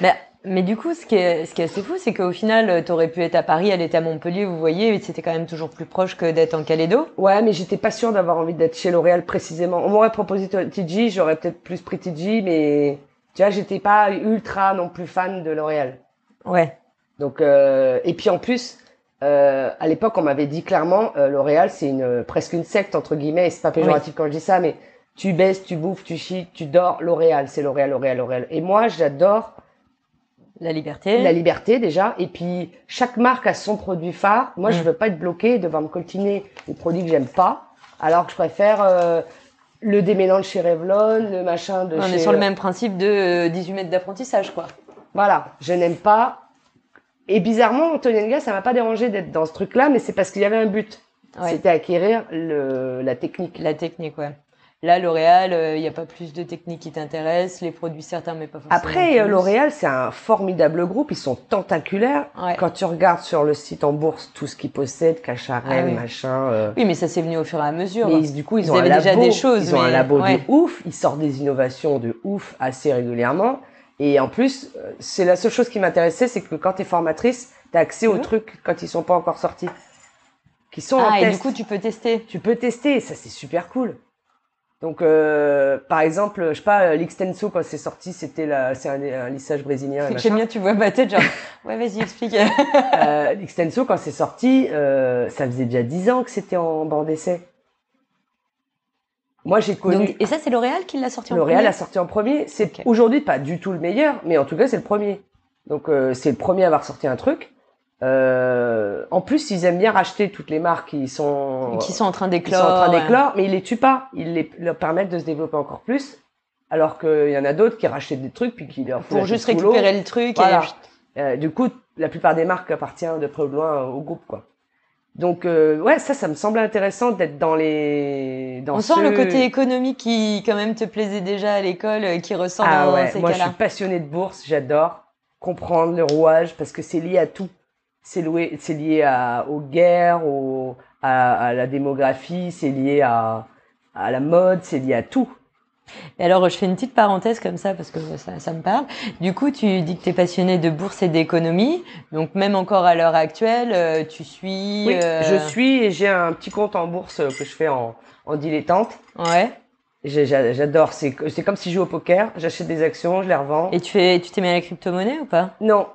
Mais, mais du coup, ce qui est, ce qui est assez fou, c'est qu'au final, tu aurais pu être à Paris, elle était à Montpellier, vous voyez, et c'était quand même toujours plus proche que d'être en Calédo. Ouais, mais j'étais pas sûre d'avoir envie d'être chez L'Oréal précisément. On m'aurait proposé TG, j'aurais peut-être plus pris TG, mais tu vois, j'étais pas ultra non plus fan de L'Oréal. Ouais. Donc, euh, et puis en plus, euh, à l'époque, on m'avait dit clairement, euh, L'Oréal, c'est une presque une secte entre guillemets. Et c'est pas péjoratif quand je dis ça, mais tu baisses, tu bouffes, tu chies, tu dors. L'Oréal, c'est L'Oréal, L'Oréal, L'Oréal. Et moi, j'adore La liberté. la liberté déjà. Et puis chaque marque a son produit phare. Moi, je Mm. veux pas être bloqué et devoir me coltiner des produits que j'aime pas, alors que je préfère euh, le démélange chez Revlon, le machin de On chez. est sur le même principe de euh, 18 mètres d'apprentissage, quoi. Voilà, je n'aime pas. Et bizarrement, Anthony Nga, ça m'a pas dérangé d'être dans ce truc-là, mais c'est parce qu'il y avait un but. Ouais. C'était acquérir le, la technique. La technique, ouais. Là, L'Oréal, il n'y a pas plus de technique qui t'intéresse, les produits certains, mais pas forcément. Après, euh. L'Oréal, c'est un formidable groupe. Ils sont tentaculaires. Ouais. Quand tu regardes sur le site en bourse tout ce qu'ils possèdent, Cacharel, Ah oui. machin. euh, Oui, mais ça s'est venu au fur et à mesure. Mais du coup, ils, Ils ont un labo, déjà des choses, ils ont un mais- labo ouais. de ouf, ils sortent des innovations de ouf assez régulièrement. Et en plus, euh, c'est la seule chose qui m'intéressait, c'est que quand tu es formatrice, tu as accès aux Mhm. trucs quand ils sont pas encore sortis. Qui sont ah, en et test. du coup, tu peux tester. tu peux tester, ça c'est super cool. Donc, euh, par exemple, je sais pas, euh, l'Extenso quand c'est sorti, c'était c'est un, un lissage brésilien. J'aime bien, tu vois ma tête, genre, ouais, vas-y, explique. Euh, L'Extenso quand c'est sorti, euh, ça faisait déjà 10 ans que c'était en bord d'essai. Moi j'ai connu. Donc, et ça, c'est L'Oréal qui l'a sorti en L'Oréal premier a sorti en premier. C'est aujourd'hui pas du tout le meilleur, mais en tout cas c'est le premier. Donc euh, c'est le premier à avoir sorti un truc. Euh, en plus, ils aiment bien racheter toutes les marques qui sont Qui sont en train qui d'éclore. sont en train ouais. d'éclore, mais ils les tuent pas. Ils les, leur permettent de se développer encore plus. Alors qu'il y en a d'autres qui rachètent des trucs puis qui leur Pour juste récupérer le truc. Voilà. Et... Euh, du coup, la plupart des marques appartiennent de près ou de loin au groupe, quoi. Donc euh, ouais, ça, ça me semblait intéressant d'être dans les. Dans On sent le côté économique qui, quand même, te plaisait déjà à l'école, euh, qui ressent Ah dans ouais, ces moi je suis passionnée de bourse, j'adore comprendre le rouage parce que c'est lié à tout. C'est loué- c'est lié à, aux guerres, aux, à, à la démographie, c'est lié à, à la mode, c'est lié à tout. Et alors, je fais une petite parenthèse comme ça parce que ça, ça me parle. Du coup, tu dis que tu es passionné de bourse et d'économie. Donc, même encore à l'heure actuelle, euh, tu suis. Oui, euh, je suis et j'ai un petit compte en bourse que je fais en, en dilettante. Ouais. J'adore. C'est c'est comme si je jouais au poker. J'achète des actions, je les revends. Et tu fais, tu t'es mis à la crypto-monnaie ou pas? Non.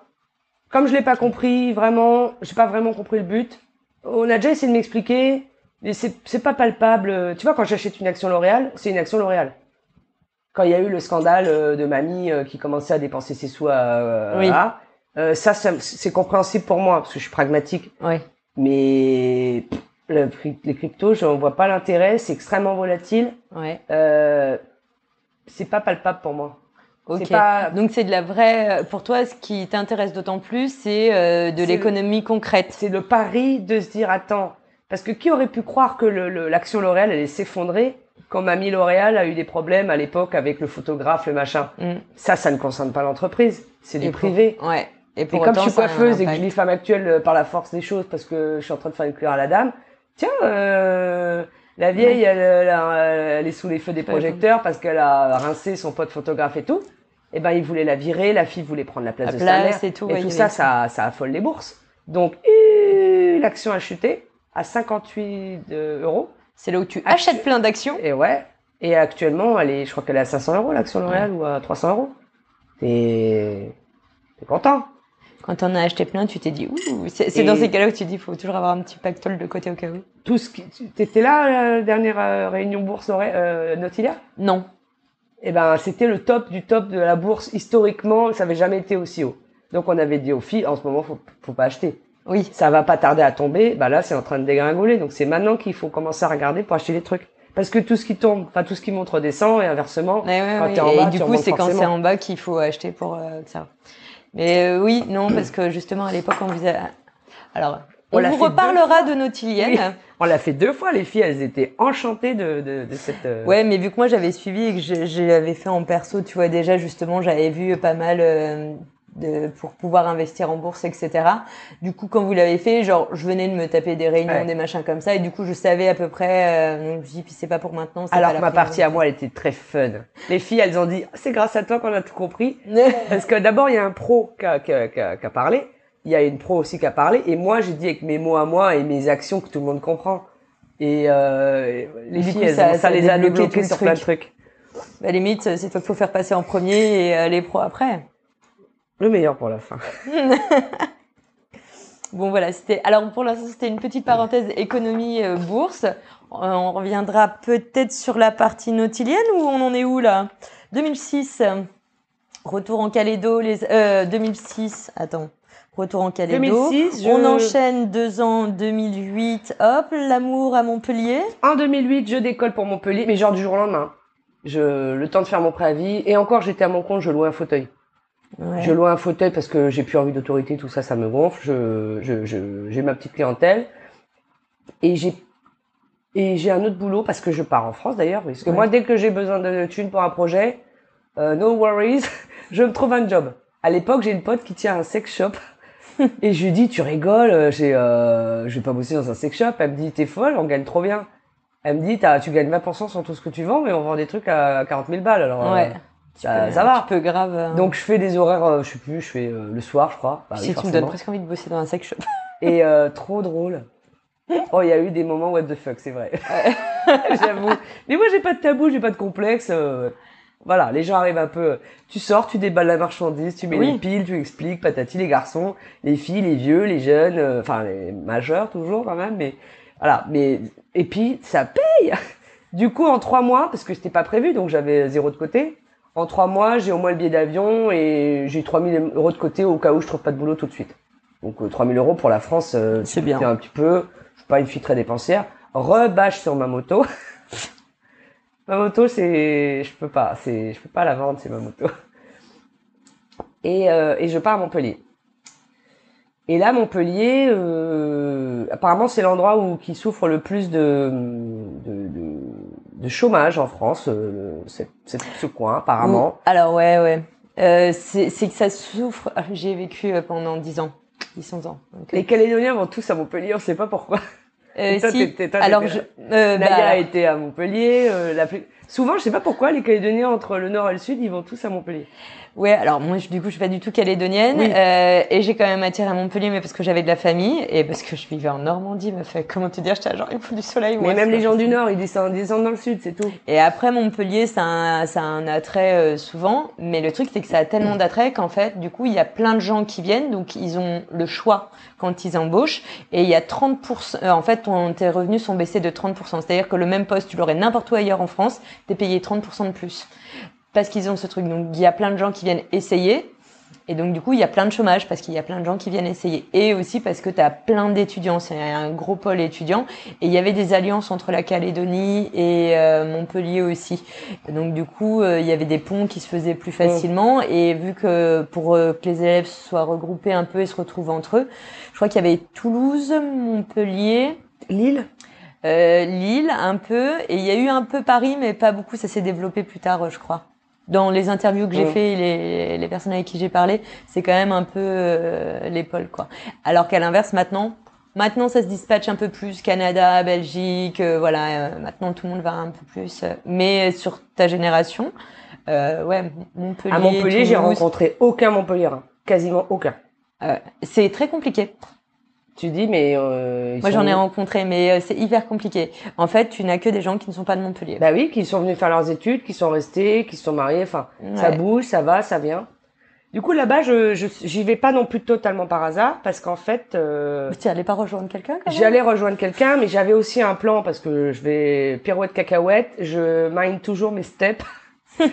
Comme je l'ai pas compris, vraiment, j'ai pas vraiment compris le but. On a déjà essayé de m'expliquer, mais c'est c'est pas palpable. Tu vois, quand j'achète une action L'Oréal, c'est une action L'Oréal. Quand il y a eu le scandale euh, de mamie euh, qui commençait à dépenser ses sous à, euh, Oui. à, euh, ça, ça c'est compréhensible pour moi parce que je suis pragmatique. Mais le, les cryptos, je vois pas l'intérêt. C'est extrêmement volatile. Ouais. Euh, c'est pas palpable pour moi. Pas Donc, c'est de la vraie. Pour toi, ce qui t'intéresse d'autant plus, c'est euh, de l'économie concrète. c'est le pari de se dire attends parce que qui aurait pu croire que le- le- l'action L'Oréal allait s'effondrer quand Mamie L'Oréal a eu des problèmes à l'époque avec le photographe le machin Mm. ça ça ne concerne pas l'entreprise c'est du Et pour- privé Ouais. Et et pour comme je suis coiffeuse et que je lis femme actuelle euh, par la force des choses parce que je suis en train de faire une cuillère à la dame tiens euh, la vieille elle, elle est sous les feux des projecteurs parce qu'elle a rincé son pote photographe et tout et ben il voulait la virer la fille voulait prendre la place La de sa mère et tout. et ouais, tout ça, ça, ça affole les bourses. Donc, euh, l'action a chuté à 58 euros. C'est là où tu Actu- achètes plein d'actions. Et ouais. Et actuellement, elle est, je crois qu'elle est à 500 euros, l'action L'Oréal, ou à 300 euros. T'es, content. Quand on a acheté plein, tu t'es dit, ouh, c'est Et- dans ces cas-là où tu dis, faut toujours avoir un petit pactole de côté au cas où. Tout ce qui, t'étais là, à la dernière euh, réunion bourse euh, Nautilia? Non. Eh ben, c'était le top du top de la bourse. Historiquement, ça avait jamais été aussi haut. Donc, on avait dit aux filles, en ce moment, faut, faut pas acheter. Oui. ça va pas tarder à tomber, bah là c'est en train de dégringoler. Donc c'est maintenant qu'il faut commencer à regarder pour acheter des trucs. Parce que tout ce qui tombe, enfin tout ce qui monte redescend et inversement. Ouais, Quand en Et du coup, c'est quand c'est en bas qu'il faut acheter pour euh, ça. Mais euh, oui, non, parce que justement, à l'époque, on vous a... Alors, On vous reparlera de Nautilienne. Oui. On l'a fait deux fois, les filles, elles étaient enchantées de, de, de cette. euh, Ouais, mais vu que moi j'avais suivi et que je, je l'avais fait en perso, tu vois déjà justement, j'avais vu pas mal euh, de pour pouvoir investir en bourse, etc. Du coup, quand vous l'avez fait, genre, je venais de me taper des réunions, Ouais. des machins comme ça, et du coup, je savais à peu près. Euh, donc, je dis, puis c'est pas pour maintenant. c'est Alors pas la ma partie à moi, elle était très fun. Les filles, elles ont dit, c'est grâce à toi qu'on a tout compris. Parce que d'abord, il y a un pro qui a, qui a- qui a- qui a parlé. Il y a une pro aussi qui a parlé. Et moi, j'ai dit avec mes mots à moi et mes actions que tout le monde comprend. Et euh, les filles, coup, elles ça- les a débloqué tout débloquées le sur truc. plein de trucs. Bah, limite, c'est toi qu'il faut faire passer en premier et euh, les pros après. Le meilleur pour la fin. Bon voilà, c'était alors pour l'instant c'était une petite parenthèse économie euh, bourse. Euh, on reviendra peut-être sur la partie nautilienne ou on en est où là? 2006 euh, retour en Calédo les euh, 2006 attends retour en Calédo 2006, je- on enchaîne deux ans 2008 hop l'amour à Montpellier En 2008, je décolle pour Montpellier, mais genre du jour au lendemain. Je, le temps de faire mon préavis. Et encore, j'étais à mon compte, je louais un fauteuil. Ouais. Je louais un fauteuil parce que j'ai plus envie d'autorité, tout ça, ça me gonfle. Je, je, je, j'ai ma petite clientèle. Et j'ai, et j'ai un autre boulot parce que je pars en France d'ailleurs. Parce que Ouais. moi, dès que j'ai besoin de thunes pour un projet, euh, no worries, je me trouve un job. À l'époque, j'ai une pote qui tient un sex shop. et je lui dis, tu rigoles, euh, j'ai, euh, je vais pas bosser dans un sex shop. Elle me dit, t'es folle, on gagne trop bien. Elle me dit, tu gagnes 20% sur tout ce que tu vends, mais on vend des trucs à 40 000 balles. Alors, euh, ouais ça- peux- ça va. tu peux grave euh, donc je fais des horaires, euh, je sais plus, je fais euh, le soir, je crois. Bah oui, si tu me donnes presque envie de bosser dans un sex shop Et euh, trop drôle. Oh, il y a eu des moments what the fuck, c'est vrai. J'avoue. Mais moi, j'ai pas de tabou, j'ai pas de complexe. euh, voilà, les gens arrivent un peu. Tu sors, tu déballes la marchandise, tu mets Oui. les piles, tu expliques, patati, les garçons, les filles, les vieux, les jeunes, euh, enfin les majeurs toujours quand même. Mais voilà. Mais et puis ça paye. Du coup, en trois mois, parce que c'était pas prévu, donc j'avais zéro de côté. En trois mois, j'ai au moins le billet d'avion et j'ai 3000 euros de côté au cas où je trouve pas de boulot tout de suite. Donc euh, 3000 euros pour la France, euh, C'est bien. un petit peu. Je suis pas une fille très dépensière. Rebâche sur ma moto. ma moto, c'est, je peux pas, c'est, je peux pas la vendre, c'est ma moto. Et, euh, et je pars à Montpellier. Et là, Montpellier, euh, apparemment, c'est l'endroit où qui souffre le plus de de, de, chômage en France. euh, c'est, ce coin, apparemment. Alors ouais, ouais. Euh, c'est que ça souffre. J'ai vécu euh, pendant 10 ans, 10 11 ans. Donc, euh, Les Calédoniens vont tous à Montpellier, on sait pas pourquoi. Euh, toi, si. toi, Alors, je, euh, bah, Naya a alors, été à Montpellier. euh, la plus- Souvent, je sais pas pourquoi les Calédoniens entre le nord et le sud, ils vont tous à Montpellier. ouais, alors moi, je- du coup, je suis pas du tout calédonienne Oui. euh, et j'ai quand même attiré à Montpellier, mais parce que j'avais de la famille et parce que je vivais en Normandie. Me fait comment te dire, j'étais genre il faut du soleil. Mais moi, même les gens du nord, ils descendent, descendent dans le sud, c'est tout. Et après Montpellier, ça a un, ça a un attrait euh, souvent, mais le truc c'est que ça a tellement d'attrait qu'en fait, du coup, il y a plein de gens qui viennent, donc ils ont le choix quand ils embauchent, et il y a 30%, euh, en fait, ton, tes revenus sont baissés de 30%, c'est-à-dire que le même poste, tu l'aurais n'importe où ailleurs en France, t'es payé 30% de plus. Parce qu'ils ont ce truc, donc il y a plein de gens qui viennent essayer, et donc du coup, il y a plein de chômage parce qu'il y a plein de gens qui viennent essayer. Et aussi parce que tu as plein d'étudiants, c'est un gros pôle étudiant. Et il y avait des alliances entre la Calédonie et euh, Montpellier aussi. Et donc du coup, euh, il y avait des ponts qui se faisaient plus facilement. Et vu que pour euh, que les élèves soient regroupés un peu et se retrouvent entre eux, je crois qu'il y avait Toulouse, Montpellier, Lille euh, Lille un peu. Et il y a eu un peu Paris, mais pas beaucoup. Ça s'est développé plus tard, euh, je crois. Dans les interviews que j'ai Ouais. fait, les, les personnes avec qui j'ai parlé, c'est quand même un peu euh, pôles, quoi. Alors qu'à l'inverse, maintenant, maintenant ça se dispatche un peu plus. Canada, Belgique, euh, voilà. maintenant tout le monde va un peu plus. mais sur ta génération, ouais, Montpellier. À Montpellier, j'ai rencontré aucun Montpellierin. Quasiment aucun. c'est très compliqué. Tu dis, mais. Euh, Moi, j'en ai rencontré, mais euh, c'est hyper compliqué. En fait, tu n'as que des gens qui ne sont pas de Montpellier. Bah oui, qui sont venus faire leurs études, qui sont restés, qui se sont mariés. Enfin, ça bouge, ça va, ça vient. Du coup, là-bas, je, je, j'y vais pas non plus totalement par hasard, parce qu'en fait, euh, Tu allais pas rejoindre quelqu'un quand même j'allais rejoindre quelqu'un, mais j'avais aussi un plan parce que je vais pirouette cacahuète, je mine toujours mes steps.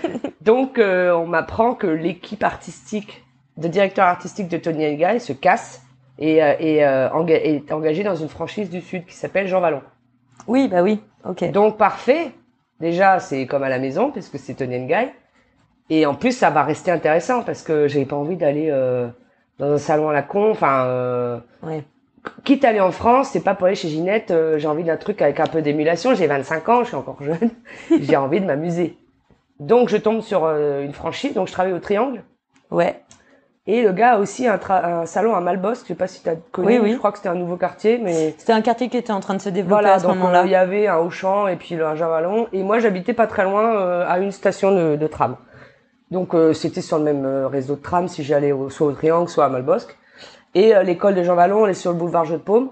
Donc, euh, on m'apprend que l'équipe artistique, de directeur artistique de Tony Elgal se casse et, euh, et, euh, enga- est engagée dans une franchise du Sud qui s'appelle Jean Vallon. Oui, bah oui. Ok. Donc parfait. Déjà, c'est comme à la maison puisque c'est Tony Guy. Et en plus, ça va rester intéressant parce que j'ai pas envie d'aller euh, dans un salon à la con. Enfin, euh, Ouais. quitte à aller en France, c'est pas pour aller chez Ginette. euh, j'ai envie d'un truc avec un peu d'émulation. J'ai 25 ans, je suis encore jeune. j'ai envie de m'amuser. Donc je tombe sur une franchise. Donc je travaille au Triangle. Ouais. Et le gars a aussi un, salon à Malbosque. Je sais pas si tu as connu. Oui, oui. Je crois que c'était un nouveau quartier, mais C'était un quartier qui était en train de se développer voilà, à ce moment-là. euh, il y avait un Auchan et puis le- un Javalon. Et moi, j'habitais pas très loin, euh, à une station de, de tram. Donc euh, c'était sur le même réseau de tram si j'allais soit au Triangle, soit à Malbosque. Et euh, l'école de Jean Vallon, elle est sur le boulevard Jeu de Paume.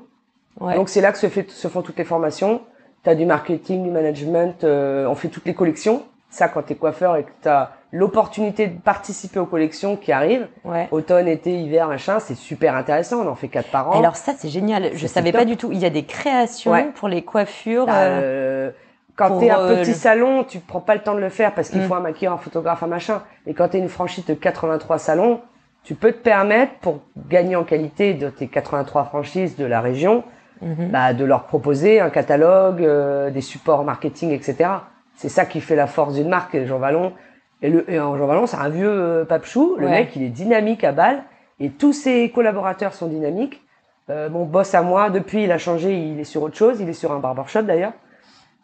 Ouais. Donc c'est là que se, fait, se font toutes les formations. Tu as du marketing, du management, euh, on fait toutes les collections. Ça, quand tu es coiffeur et que tu as l'opportunité de participer aux collections qui arrivent, ouais. automne, été, hiver, machin, c'est super intéressant. On en fait quatre par an. Alors ça, c'est génial. Je savais top. pas du tout. Il y a des créations Ouais. pour les coiffures. Bah, euh, euh, quand t'es un euh, petit le- salon, tu prends pas le temps de le faire parce qu'il Mm. faut un maquilleur, un photographe, un machin. Et quand t'es une franchise de 83 salons, tu peux te permettre, pour gagner en qualité de tes 83 franchises de la région, mhm. bah, de leur proposer un catalogue, euh, des supports marketing, etc. C'est ça qui fait la force d'une marque, et Jean Vallon. Et, le, et en Jean Vallon, c'est un vieux euh, papechou. Le Ouais. mec, il est dynamique à balle. Et tous ses collaborateurs sont dynamiques. Euh, mon boss à moi, depuis, il a changé. Il est sur autre chose. Il est sur un barbershop d'ailleurs.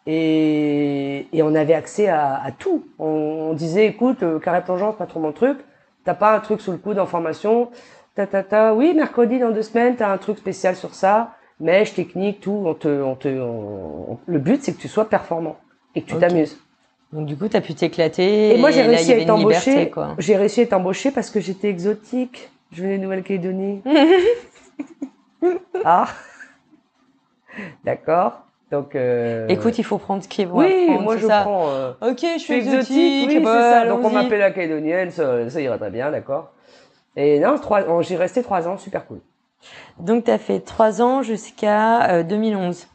Et, et on avait accès à, à tout. On, on disait, écoute, euh, carré plongeant, pas trop mon truc. T'as pas un truc sous le coude en formation. Ta, ta, ta. Oui, mercredi dans deux semaines, t'as un truc spécial sur ça. Mèche, technique, tout. On te, on te, on- on- Le but, c'est que tu sois performant et que tu t'amuses. Donc du coup, tu as pu t'éclater. Et moi, j'ai réussi à être embauchée. J'ai réussi à être embauchée parce que j'étais exotique. Je venais de Nouvelle-Calédonie. ah. D'accord. Donc. Euh... Écoute, il faut prendre ce qui est bon. oui, prendre, moi je ça. prends. euh, Ok, je suis exotique, exotique. oui, bah, ça. Donc on m'appelle la calédonienne, ça, ça ira très bien, d'accord. Et non, trois, oh, j'ai resté trois ans, super cool. Donc tu as fait trois ans jusqu'à euh, 2011.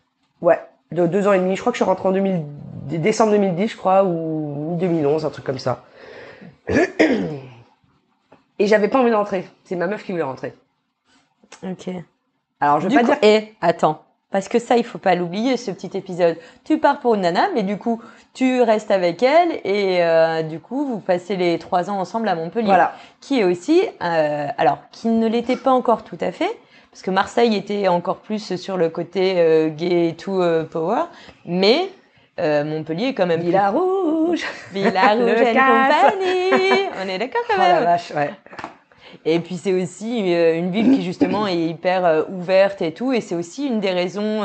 Ouais, de deux ans et demi. Je crois que je suis rentrée en 2000, décembre 2010, je crois, ou, ou 2011, un truc comme ça. Et j'avais pas envie de rentrer. C'est ma meuf qui voulait rentrer. Ok. Alors je veux Du pas coup, dire. et attends, parce que ça, il faut pas l'oublier, ce petit épisode. Tu pars pour une nana, mais du coup, tu restes avec elle et euh, du coup, vous passez les trois ans ensemble à Montpellier, Voilà. qui est aussi, euh, alors, qui ne l'était pas encore tout à fait, parce que Marseille était encore plus sur le côté euh, gay et tout power, mais euh, Montpellier est quand même Villa Rouge. plus- Villa Le Rouge and casse. compagnie. On est d'accord Oh quand la même. vache, ouais. Et puis c'est aussi euh, une ville qui justement est hyper euh, ouverte et tout. Et c'est aussi une des raisons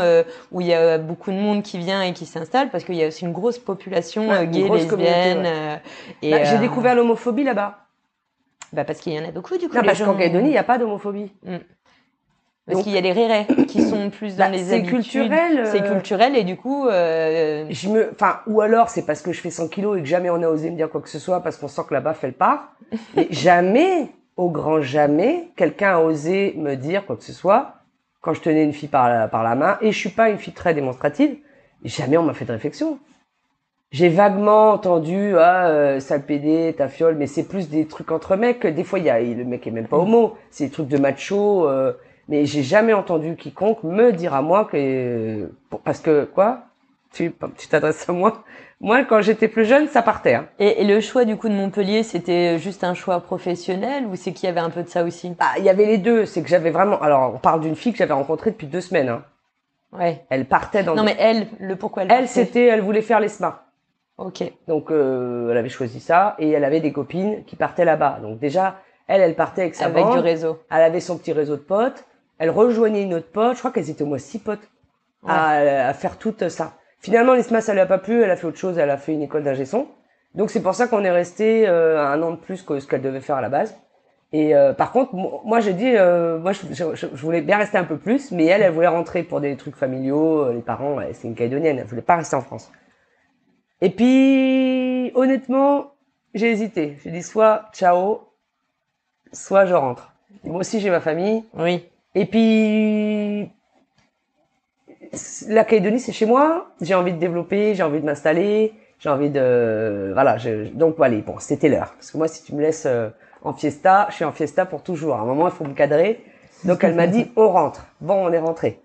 où il y a beaucoup de monde qui vient et qui s'installe parce qu'il y a aussi une grosse population Ouais, gay, grosse lesbienne. euh, et, Bah, J'ai découvert l'homophobie là-bas. bah, parce qu'il y en a beaucoup du coup. Non, parce gens- qu'en Calédonie, il n'y a pas d'homophobie. Parce qu'il y a les rérés qui sont plus dans Bah, les c'est habitudes. culturel, C'est euh, culturel et du coup, euh, Je me, enfin, ou alors c'est parce que je fais 100 kilos et que jamais on a osé me dire quoi que ce soit parce qu'on sent que là-bas fait le part. Mais jamais, au grand jamais, quelqu'un a osé me dire quoi que ce soit quand je tenais une fille par la, par la main. Et je suis pas une fille très démonstrative. Jamais on m'a fait de réflexion. J'ai vaguement entendu ah euh, sale pédé, ta fiole, mais c'est plus des trucs entre mecs. Des fois il y a le mec est même pas homo, c'est des trucs de macho. euh, mais j'ai jamais entendu quiconque me dire à moi que parce que quoi? Tu tu t'adresses à moi Moi quand j'étais plus jeune ça partait. Hein. et, et le choix du coup de Montpellier, c'était juste un choix professionnel ou c'est qu'il y avait un peu de ça aussi? Bah il y avait les deux. C'est que j'avais vraiment. Alors on parle d'une fille que j'avais rencontrée depuis deux semaines. Hein. Ouais. Elle partait dans. Non mais elle, le pourquoi elle elle c'était elle voulait faire l'ESMA. Ok. Donc euh, elle avait choisi ça et elle avait des copines qui partaient là-bas. Donc déjà elle elle partait avec sa Avec bande. du réseau. Elle avait son petit réseau de potes. Elle rejoignait une autre pote. Je crois qu'elles étaient au moins six potes à, à faire tout ça. Finalement, l'ISMA, ça lui a pas plu. Elle a fait autre chose. Elle a fait une école d'ingé son. Donc c'est pour ça qu'on est resté euh, un an de plus que ce qu'elle devait faire à la base. Et euh, par contre, mo- moi j'ai dit, euh, moi je, je- je voulais bien rester un peu plus, mais elle, elle voulait rentrer pour des trucs familiaux. euh, Les parents, c'est une Calédonienne, elle voulait pas rester en France. Et puis, honnêtement, j'ai hésité. J'ai dit soit ciao, soit je rentre. Et moi aussi j'ai ma famille. Oui. Et puis, la Calédonie, c'est chez moi. J'ai envie de développer, j'ai envie de m'installer, j'ai envie de, voilà. Je, donc, allez, bon, c'était l'heure. Parce que moi, si tu me laisses euh, en fiesta, je suis en fiesta pour toujours. À un moment, il faut me cadrer. Donc, elle m'a dit, on rentre. Bon, on est rentré.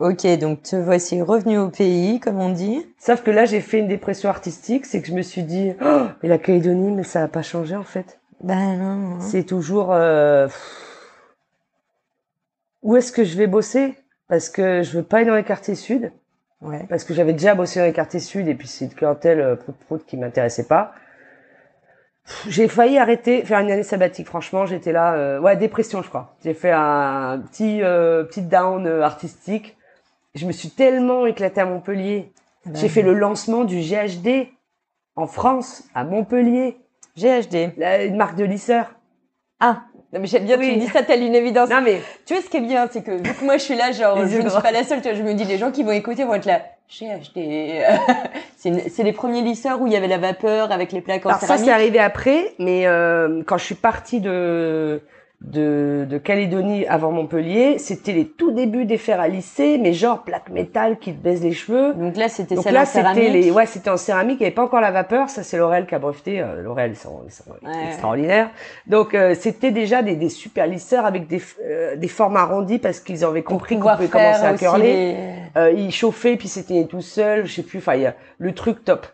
Ok, donc te voici revenu au pays, comme on dit. Sauf que là, j'ai fait une dépression artistique. C'est que je me suis dit, oh, mais la Calédonie, mais ça n'a pas changé, en fait. Ben non. C'est toujours euh, où est-ce que je vais bosser? Parce que je veux pas aller dans les quartiers sud Ouais. parce que j'avais déjà bossé dans les quartiers sud et puis c'est une clientèle euh, prout qui m'intéressait pas. J'ai failli arrêter faire une année sabbatique franchement, j'étais là euh, ouais, dépression je crois. J'ai fait un petit euh, petit down artistique. Je me suis tellement éclatée à Montpellier. J'ai fait le lancement du GHD en France à Montpellier, GHD. la- une marque de lisseur. Ah. Non, mais j'aime bien, Oui. tu me dis ça telle une évidence. Non mais Tu vois, ce qui est bien, c'est que vu que moi je suis là, genre, Les je ne suis pas la seule, tu vois, je me dis, les gens qui vont écouter vont être là. GHD. c'est les premiers lisseurs où il y avait la vapeur avec les plaques en Alors ça céramique. c'est arrivé après, mais euh, quand je suis partie de, de de Calédonie avant Montpellier, c'était les tout débuts des fers à lisser, mais genre plaque métal qui te baise les cheveux. Donc là, c'était Donc celle là c'était les ouais c'était en céramique, il n'y avait pas encore la vapeur, ça c'est L'Oréal qui a breveté. Euh, L'Oréal ils sont, ils sont Ouais. extraordinaires. Donc euh, c'était déjà des, des super lisseurs avec des euh, des formes arrondies parce qu'ils avaient compris qu'on pouvait commencer à curler. les- Euh, il chauffait puis c'était tout seul, je sais plus. Enfin, le truc top.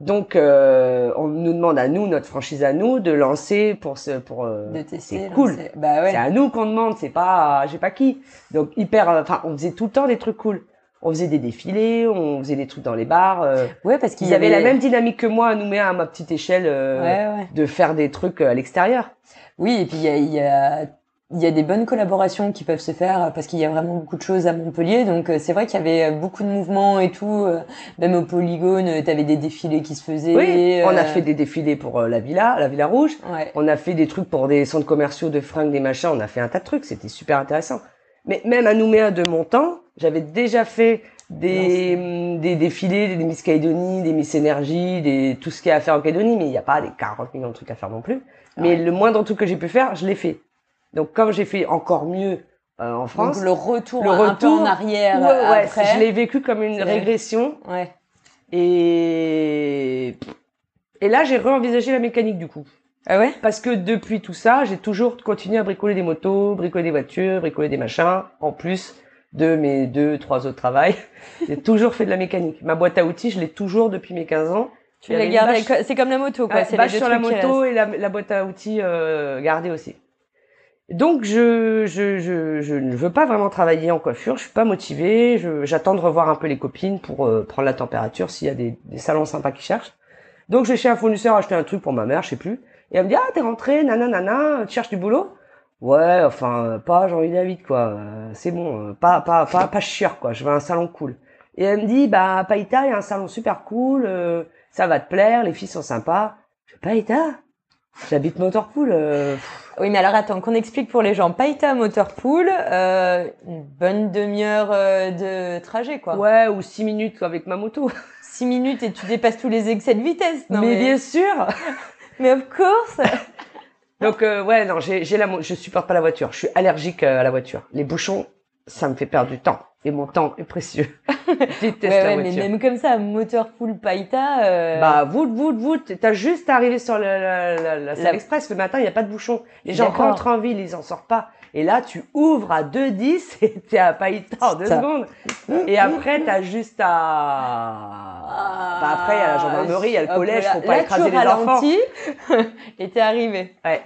Donc, euh, on nous demande à nous, notre franchise à nous, de lancer pour ce, pour. euh, de tester. c'est cool. Bah ouais. C'est à nous qu'on demande, c'est pas, sais pas qui. Donc hyper. euh, Enfin, on faisait tout le temps des trucs cool. On faisait des défilés, on faisait des trucs dans les bars. euh, Ouais, parce qu'il ils y avaient avait la même dynamique que moi à nous mettre à ma petite échelle euh, Ouais, ouais. de faire des trucs euh, à l'extérieur. Oui, et puis il y a, il y a il y a des bonnes collaborations qui peuvent se faire parce qu'il y a vraiment beaucoup de choses à Montpellier. Donc euh, c'est vrai qu'il y avait euh, beaucoup de mouvements et tout. euh, Même au Polygone, tu avais des défilés qui se faisaient. Oui, on a euh, fait des défilés pour euh, la villa, la Villa Rouge. Ouais. On a fait des trucs pour des centres commerciaux de fringues, des machins. On a fait un tas de trucs. C'était super intéressant. Mais même à Nouméa de mon temps, j'avais déjà fait des, hum, des défilés, des Miss Calédonie, des Miss Énergie, des, tout ce qu'il y a à faire en Calédonie. Mais il n'y a pas des 40 millions de trucs à faire non plus. Mais le moindre truc que j'ai pu faire, je l'ai fait. Donc comme j'ai fait encore mieux euh, en France, Donc le retour, le un peu retour, en arrière ouais, ouais, après. je l'ai vécu comme une régression. Ouais. Et, et là, j'ai réenvisagé la mécanique du coup. Ah ouais? Parce que depuis tout ça, j'ai toujours continué à bricoler des motos, bricoler des voitures, bricoler des machins, en plus de mes deux, trois autres travails. j'ai toujours fait de la mécanique. Ma boîte à outils, je l'ai toujours depuis mes 15 ans. Tu l'as avait une gardé. bâche- C'est comme la moto, quoi. Ouais, c'est sur la moto restent. et la, la boîte à outils euh, gardée aussi. Donc je, je, je, je ne veux pas vraiment travailler en coiffure, je suis pas motivée, j'attends de revoir un peu les copines pour euh, prendre la température s'il y a des, des salons sympas qui cherchent. Donc j'ai chez un fournisseur acheté un truc pour ma mère, je sais plus. Et elle me dit, ah, t'es rentré, nanana, tu cherches du boulot? Ouais, enfin, pas j'ai envie d'aller vite, quoi. Euh, C'est bon, euh, pas, pas, pas, pas chier, quoi. Je veux un salon cool. Et elle me dit, bah, Païta, il y a un salon super cool, euh, ça va te plaire, les filles sont sympas. Je Païta? J'habite Motorpool. Euh, Oui, mais alors attends, qu'on explique pour les gens. Païta Motorpool, euh, une bonne demi-heure euh, de trajet, quoi. ouais, ou six minutes quoi, avec ma moto. Six minutes et tu dépasses tous les excès de vitesse. Non, mais, bien sûr mais of course. Donc euh, ouais, non, j'ai j'ai la mo- je supporte pas la voiture. Je suis allergique euh, à la voiture. Les bouchons, ça me fait perdre du temps. Et mon temps est précieux. Je déteste Ouais, la ouais, mais même comme ça, Motorpool Païta. Euh... Bah, voûte, voûte, voûte. T'as juste à arriver sur la, la, la, la La- Express. Le matin, il n'y a pas de bouchon. Les gens rentrent en ville, ils en sortent pas. Et là, tu ouvres à 2,10 et t'es à Païta en deux Ça. secondes. Et après, t'as juste à... Bah, après, il y a la gendarmerie, il y a le Hop collège, faut pas Là, écraser tu les enfants. et t'es arrivé. Ouais.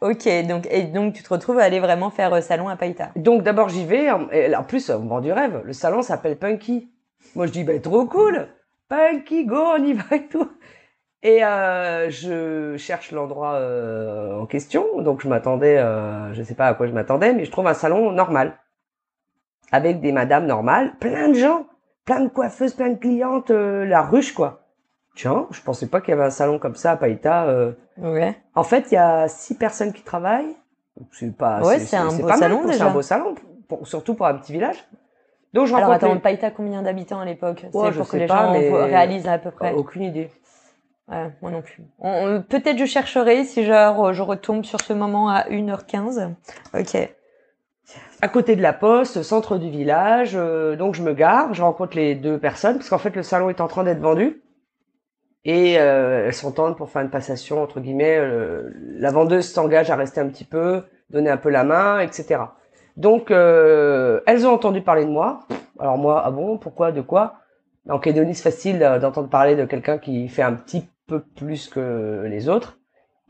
Ok, donc et donc tu te retrouves à aller vraiment faire euh, salon à Païta. Donc d'abord j'y vais, en- et en plus on vend du rêve. Le salon s'appelle Punky. Moi je dis bah trop cool, Punky go on y va et tout. Et euh, je cherche l'endroit euh, en question, donc je m'attendais, euh, je sais pas à quoi je m'attendais, mais je trouve un salon normal avec des madames normales, plein de gens, plein de coiffeuses, plein de clientes, euh, la ruche quoi. Tiens, je pensais pas qu'il y avait un salon comme ça à Païta. Ouais. En fait, il y a six personnes qui travaillent. C'est pas. Ouais, c'est un beau salon, pour- C'est déjà. un beau salon, pour- surtout pour un petit village. Donc je Alors attends, les- Païta, combien d'habitants à l'époque Ouais, C'est pour que les pas, gens mais- réalisent à peu près. Aucune idée. Ouais, moi non plus. Peut-être je chercherai si genre je retombe sur ce moment à 1h15. Ok. À côté de la poste, centre du village. euh, donc je me gare, je rencontre les deux personnes parce qu'en fait le salon est en train d'être vendu et euh, elles s'entendent pour faire une passation entre guillemets. euh, la vendeuse s'engage à rester un petit peu, donner un peu la main, etc. Donc euh, elles ont entendu parler de moi. Alors moi, ah bon, pourquoi, de quoi? En Calédonie, c'est facile euh, d'entendre parler de quelqu'un qui fait un petit peu plus que les autres.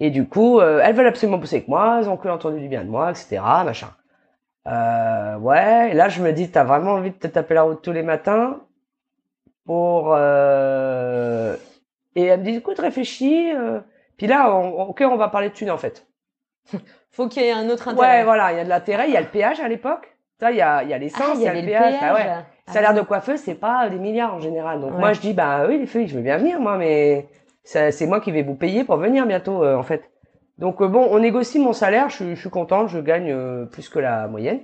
Et du coup, euh, elles veulent absolument bosser avec moi, elles ont que entendu du bien de moi, etc. Machin. Euh, ouais, là je me dis, t'as vraiment envie de te taper la route tous les matins pour... Euh... Et elle me dit, écoute, réfléchis. euh. Puis là, on, ok, on va parler de thunes en fait. Faut qu'il y ait un autre intérêt. Ouais, voilà, il y a de l'intérêt, il y a le péage à l'époque. Ça, il y a, il y a Ah, l'essence, il il y a le le péage. péage. Bah ouais. Ah Salaire de coiffeuse, c'est pas des milliards en général. Donc Ouais. moi, je dis, bah oui, les filles, je veux bien venir, moi, mais c'est moi qui vais vous payer pour venir bientôt, euh, en fait. Donc euh, bon, on négocie mon salaire, je, suis- je suis contente, je gagne euh, plus que la moyenne.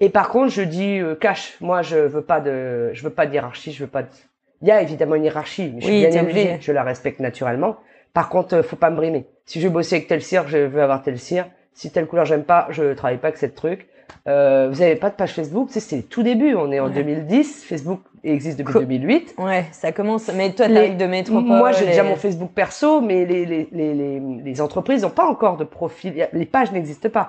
Et par contre, je dis cash, moi, je veux pas de, je veux pas de hiérarchie, je veux pas de. Il y a évidemment une hiérarchie, mais je suis Oui, bien obligé. je la respecte naturellement. Par contre, euh, faut pas me brimer. Si je veux bosser avec tel cire, je veux avoir tel cire. Si telle couleur j'aime pas, je travaille pas avec cette truc. Euh, vous avez pas de page Facebook, c'est le tout début. On est en Ouais. 2010, Facebook existe depuis Co- 2008. Ouais, ça commence. Mais toi, t'arrives de métropole. Moi, j'ai déjà mon Facebook perso, mais les, les, les, les, les entreprises n'ont pas encore de profil. Les pages n'existent pas.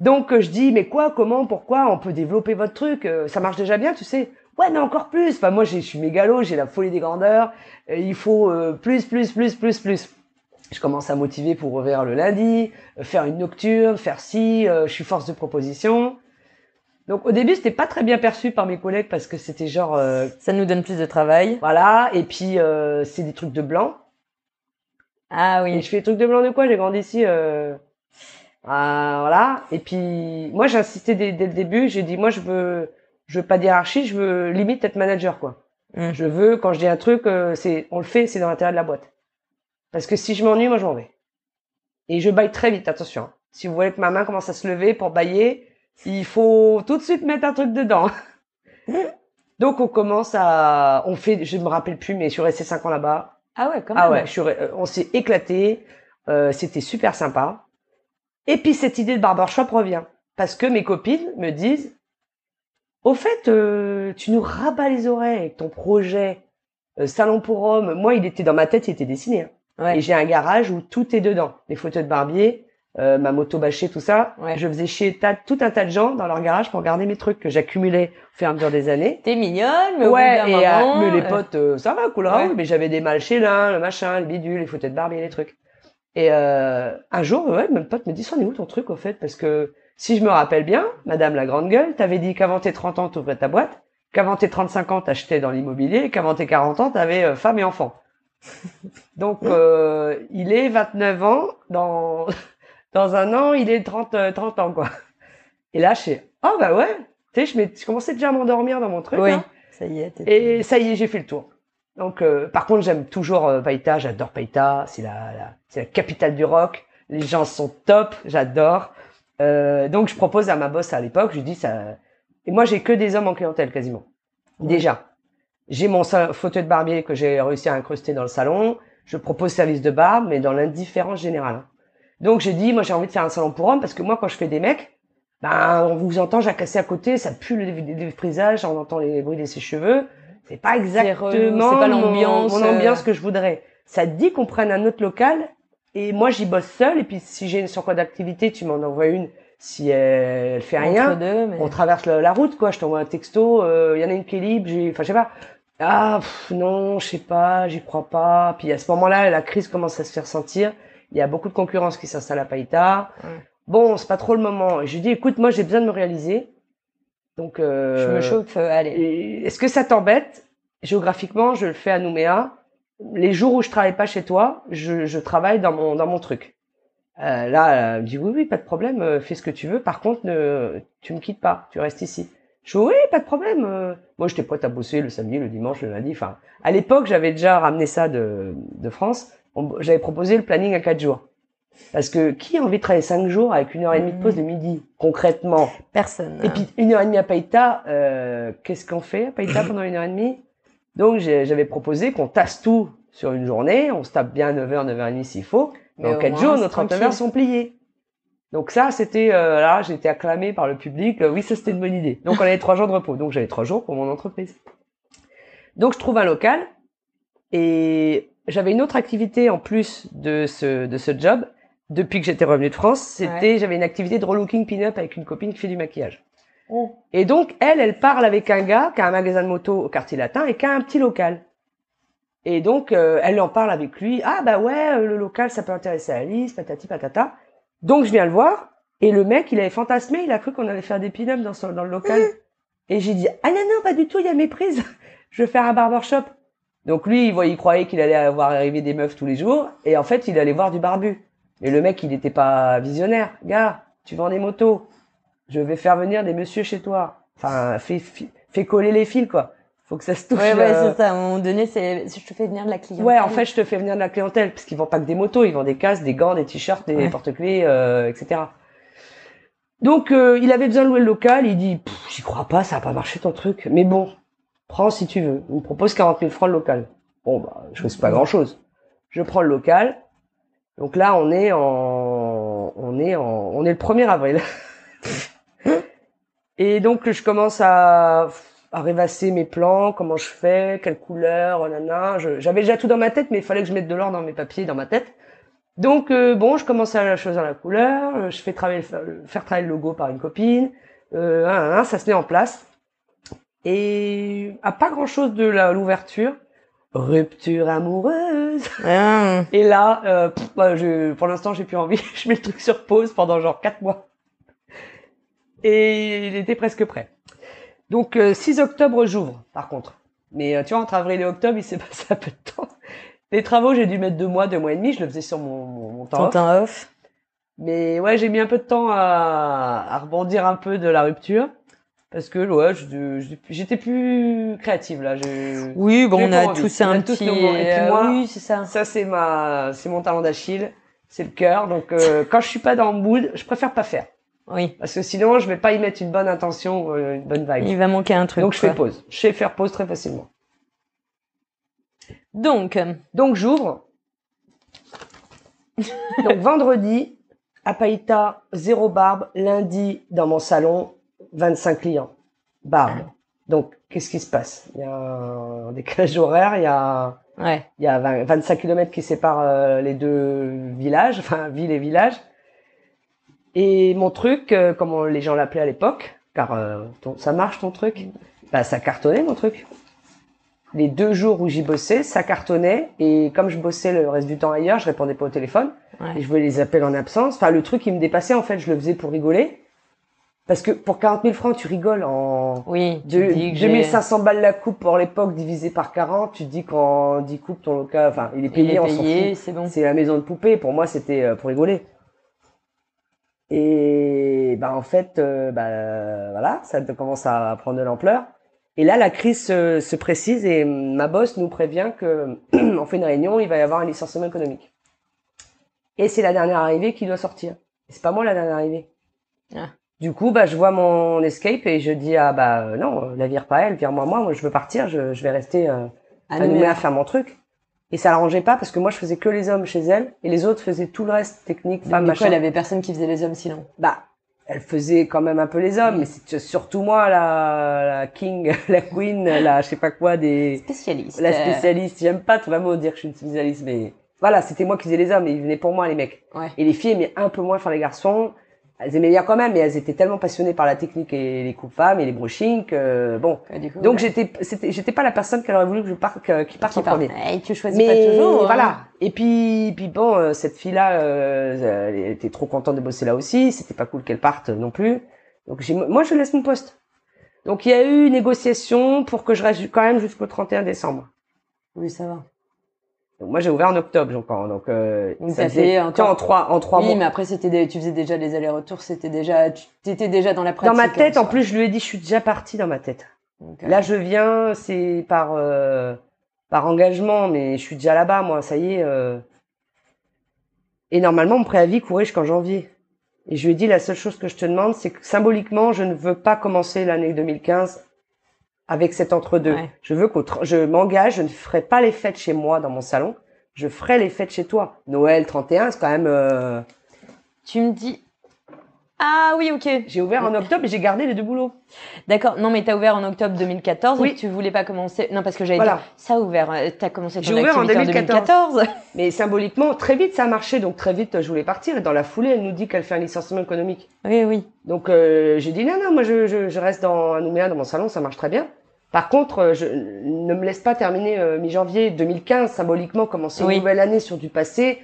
Donc, euh, je dis, mais quoi, comment, pourquoi On peut développer votre truc? euh, Ça marche déjà bien, tu sais. Ouais, mais encore plus. Enfin, moi, j'ai- je suis mégalo, j'ai la folie des grandeurs. euh, il faut euh, plus, plus, plus, plus, plus. Je commence à motiver pour ouvrir le lundi, euh, faire une nocturne, faire ci. euh, je suis force de proposition. Donc, au début, c'était pas très bien perçu par mes collègues parce que c'était genre, euh, Ça nous donne plus de travail. voilà. Et puis, euh, c'est des trucs de blanc. Ah Et oui. je fais des trucs de blanc de quoi? J'ai grandi ici. Euh... ah, voilà. Et puis, moi, j'ai insisté dès, dès le début. J'ai dit, moi, je veux, je veux pas d'hierarchie. Je veux limite être manager, quoi. Mm. Je veux, quand je dis un truc, euh, c'est, on le fait, c'est dans l'intérêt de la boîte. Parce que si je m'ennuie, moi, je m'en vais. Et je baille très vite, attention. hein. Si vous voyez que ma main commence à se lever pour bailler, il faut tout de suite mettre un truc dedans. Donc, on commence à, on fait, je me rappelle plus, mais je suis resté cinq ans là-bas. Ah ouais, quand même. Ah ouais, je suis euh, on s'est éclaté, euh, c'était super sympa. Et puis cette idée de barbershop revient parce que mes copines me disent, au fait, euh, tu nous rabats les oreilles avec ton projet euh, salon pour hommes. Moi, il était dans ma tête, il était dessiné. hein. Ouais. Et j'ai un garage où tout est dedans, les fauteuils de barbier, euh, ma moto bâchée, tout ça. Ouais. Je faisais chier tout un tas de gens dans leur garage pour garder mes trucs que j'accumulais au fur et à mesure des années. T'es mignonne, mais au Ouais, bout et euh, moment, mais les euh, potes, euh, ça va, cool, ouais. mais j'avais des mâles chez l'un, le machin, les bidules, les fauteuils de barbier, les trucs. Et euh, un jour, ouais, mon pote me dit, c'en est où ton truc, au fait? Parce que si je me rappelle bien, Madame la Grande Gueule, t'avais dit qu'avant tes 30 ans, t'ouvrais ta boîte, qu'avant tes 35 ans, t'achetais dans l'immobilier, et qu'avant tes 40 ans, t'avais euh, femme et enfant. Donc, euh, il est 29 ans. Dans, dans un an, il est 30, euh, 30 ans, quoi. Et là, je fais, oh bah ouais. Tu sais, je, je commençais déjà à m'endormir dans mon truc. Oui, là. ça y est. Et ça y est, j'ai fait le tour. Donc, euh, par contre, j'aime toujours euh, Païta. J'adore Païta. C'est la, la- c'est la capitale du rock. Les gens sont top. J'adore. Euh, donc, je propose à ma boss à l'époque. Je dis ça. Et moi, j'ai que des hommes en clientèle quasiment. Déjà, j'ai mon fauteuil de barbier que j'ai réussi à incruster dans le salon. Je propose service de barbe, mais dans l'indifférence générale. Donc, j'ai dit, moi, j'ai envie de faire un salon pour hommes parce que moi, quand je fais des mecs, ben, on vous entend jacasser à côté, ça pue le défrisage, on entend les bruits de ses cheveux. C'est pas exactement c'est pas l'ambiance, mon, euh. ambiance que je voudrais. Ça te dit qu'on prenne un autre local et moi j'y bosse seul et puis si j'ai une surcroît d'activité, tu m'en envoies une si elle, elle fait rien. Entre deux, mais... On traverse la, la route quoi, je t'envoie un texto, il y en a une qui est libre, j'ai enfin je sais pas. Ah pff, non, je sais pas, j'y crois pas. Puis à ce moment-là, la crise commence à se faire sentir. Il y a beaucoup de concurrence qui s'installe à Païta. Bon, c'est pas trop le moment. Et je lui dis écoute, moi j'ai besoin de me réaliser. Donc euh, Je me chauffe, euh, allez. Est-ce que ça t'embête? Géographiquement, je le fais à Nouméa. Les jours où je travaille pas chez toi, je, je travaille dans mon dans mon truc. Euh, là, elle me dit oui, oui, pas de problème, euh, fais ce que tu veux. Par contre, ne, tu me quittes pas, tu restes ici. Je dis oui, pas de problème. euh. Moi, j'étais prête à bosser le samedi, le dimanche, le lundi. Enfin, à l'époque, j'avais déjà ramené ça de, de France. J'avais proposé le planning à quatre jours. Parce que qui a envie de travailler cinq jours avec une heure et demie de pause le midi, concrètement? Personne. et puis une heure et demie à Païta, euh, qu'est-ce qu'on fait à Païta pendant une heure et demie? Donc j'avais proposé qu'on tasse tout sur une journée, on se tape bien 9h, 9h30 s'il faut, mais Mais en au 4 moins, jours, nos 39 heures sont pliées. Donc ça, c'était euh, là, j'ai été acclamé par le public. euh, oui, ça c'était une bonne idée. Donc on avait trois jours de repos. Donc j'avais trois jours pour mon entreprise. Donc je trouve un local et j'avais une autre activité en plus de ce de ce job. Depuis que j'étais revenue de France, c'était j'avais une activité de relooking pin-up avec une copine qui fait du maquillage. Oh. Et donc, elle, elle parle avec un gars qui a un magasin de moto au quartier latin et qui a un petit local. Et donc, euh, elle en parle avec lui. Ah, bah ouais, euh, le local, ça peut intéresser Alice, patati patata. Donc, je viens le voir. Et le mec, il avait fantasmé, il a cru qu'on allait faire des pin-up dans, son- dans le local. Et j'ai dit, ah non, non, pas du tout, il y a méprise. je veux faire un barbershop. Donc, lui, il, voyait, il croyait qu'il allait avoir arrivé des meufs tous les jours. Et en fait, il allait voir du barbu. Et le mec, il n'était pas visionnaire. Gars, tu vends des motos je vais faire venir des messieurs chez toi. Enfin, fais, fais, coller les fils, quoi. Faut que ça se touche. Ouais, ouais, euh, c'est ça. À un moment donné, c'est, je te fais venir de la clientèle. Ouais, en fait, je te fais venir de la clientèle, parce qu'ils vendent pas que des motos, ils vendent des casques, des gants, des t-shirts, des Ouais. porte-clés, euh, etc. Donc, euh, il avait besoin de louer le local, il dit, j'y crois pas, ça va pas marcher ton truc. Mais bon, prends si tu veux. Il me propose 40 000 francs le local. Bon, bah, je fais pas grand chose. Je prends le local. Donc là, on est en, on est en, on est le 1er avril. Et donc, je commence à, à rêvasser mes plans, comment je fais, quelle couleur, nana. J'avais déjà tout dans ma tête, mais il fallait que je mette de l'ordre dans mes papiers, dans ma tête. Donc, euh, bon, je commence à choisir la couleur, euh, je fais travailler, faire travailler le logo par une copine, euh, hein, ça se met en place. Et à pas grand chose de l'ouverture, rupture amoureuse. Ah, Et là, euh, pff, bah, je, pour l'instant, j'ai plus envie. Je mets le truc sur pause pendant genre quatre mois. Et il était presque prêt. Donc, euh, 6 octobre, j'ouvre, par contre. Mais euh, tu vois, entre avril et octobre, il s'est passé un peu de temps. Les travaux, j'ai dû mettre deux mois, deux mois et demi. Je le faisais sur mon, mon, mon temps off. temps off. Mais ouais, j'ai mis un peu de temps à, à rebondir un peu de la rupture. Parce que ouais, j'étais plus créative là. Je- Oui, bon, on a envie. tous On un petit. Et puis euh, moi- oui, c'est ça. Ça c'est ma, c'est mon talent d'Achille, c'est le cœur. Donc euh, quand je suis pas dans le mood, je préfère pas faire Oui. parce que sinon je vais pas y mettre une bonne intention, euh, une bonne vibe. Il va manquer un truc. Donc je fais pause. Je sais faire pause très facilement. Donc, Donc j'ouvre. Donc vendredi, à Païta, zéro barbe. Lundi, dans mon salon, 25 clients. Barbe. Donc qu'est-ce qui se passe? Il y a un décalage horaire, il y a ouais. Il y a 20 25 km qui séparent euh, les deux villages, enfin ville et village. Et mon truc, euh, comme on- les gens l'appelaient à l'époque, car euh, ton- ça marche ton truc, bah ça cartonnait mon truc. Les deux jours où j'y bossais, ça cartonnait. Et comme je bossais le reste du temps ailleurs, je répondais pas au téléphone. Ouais. Et je voulais les appels en absence. Enfin, le truc qui me dépassait, en fait, je le faisais pour rigoler. Parce que pour 40 000 francs, tu rigoles en Oui. de, tu dis que j'ai- 2500 balles la coupe pour l'époque divisé par 40. Tu te dis qu'en 10 coupes, ton local, enfin, il est payé, Il est on s'en payé, fout. c'est bon. C'est la maison de poupée. Pour moi, c'était euh, pour rigoler. Et bah en fait, euh, bah voilà, ça commence à prendre de l'ampleur. Et là, la crise se, se précise et ma boss nous prévient que on fait une réunion, il va y avoir un licenciement économique. Et c'est la dernière arrivée qui doit sortir. C'est pas moi la dernière arrivée. Ah. Du coup, bah je vois mon escape et je dis ah bah non, la vire pas elle, vire moi moi, moi je veux partir, je, je vais rester euh, À à faire mon truc. Et ça l'arrangeait pas parce que moi je faisais que les hommes chez elle et les autres faisaient tout le reste technique, coup, machin. elle avait personne qui faisait les hommes sinon. Bah, elle faisait quand même un peu les hommes, mais c'est surtout moi la, la king, la queen, la je sais pas quoi des Spécialiste. la spécialiste. J'aime pas vraiment dire que je suis une spécialiste, mais voilà, c'était moi qui faisais les hommes et ils venaient pour moi les mecs. Ouais. Et les filles aimaient un peu moins faire les garçons. Elles aimaient bien quand même, mais elles étaient tellement passionnées par la technique et les coupes femmes et les brushings que bon. Coup, Donc ouais. j'étais, c'était, j'étais pas la personne qu'elle aurait voulu que je parte, que- qui parte Qui en part. premier. Eh, tu choisis Mais pas toujours. hein. voilà. Et puis, puis bon, euh, cette fille-là, euh, elle était trop contente de bosser là aussi. C'était pas cool qu'elle parte non plus. Donc j'ai, moi, je laisse mon poste. Donc il y a eu une négociation pour que je reste quand même jusqu'au 31 décembre. Oui, ça va. Donc moi j'ai ouvert en octobre encore. Donc, euh, Donc, ça fait encore- en trois, en trois oui, mois. mais après, c'était des... tu faisais déjà les allers-retours, c'était déjà, tu étais déjà dans la pratique. Dans ma tête, hein, en plus, je lui ai dit, je suis déjà partie dans ma tête. Là, je viens, c'est par euh, par engagement, mais je suis déjà là-bas, moi. Ça y est. euh. Et normalement, mon préavis courait jusqu'en janvier. Et je lui ai dit, la seule chose que je te demande, c'est que symboliquement, je ne veux pas commencer l'année 2015 avec cet entre-deux. Ouais. Je veux que je m'engage, je ne ferai pas les fêtes chez moi dans mon salon. Je ferai les fêtes chez toi. Noël 31, c'est quand même. euh, Tu me dis. Ah oui, ok. J'ai ouvert en octobre et j'ai gardé les deux boulots. D'accord. Non, mais t'as ouvert en octobre 2014 Oui. et tu voulais pas commencer. Non, parce que j'avais Voilà. dit, ça a ouvert. euh, T'as commencé ton J'ai ouvert en activité en 2014. 2014. Mais symboliquement, très vite, ça a marché. Donc très vite, je voulais partir. Et dans la foulée, elle nous dit qu'elle fait un licenciement économique. oui, oui. Donc euh, j'ai dit non, non, moi je, je, je reste dans, à Nouméa, dans mon salon, ça marche très bien. Par contre, euh, je ne me laisse pas terminer euh, mi-janvier 2015, symboliquement, commencer Oui. une nouvelle année sur du passé.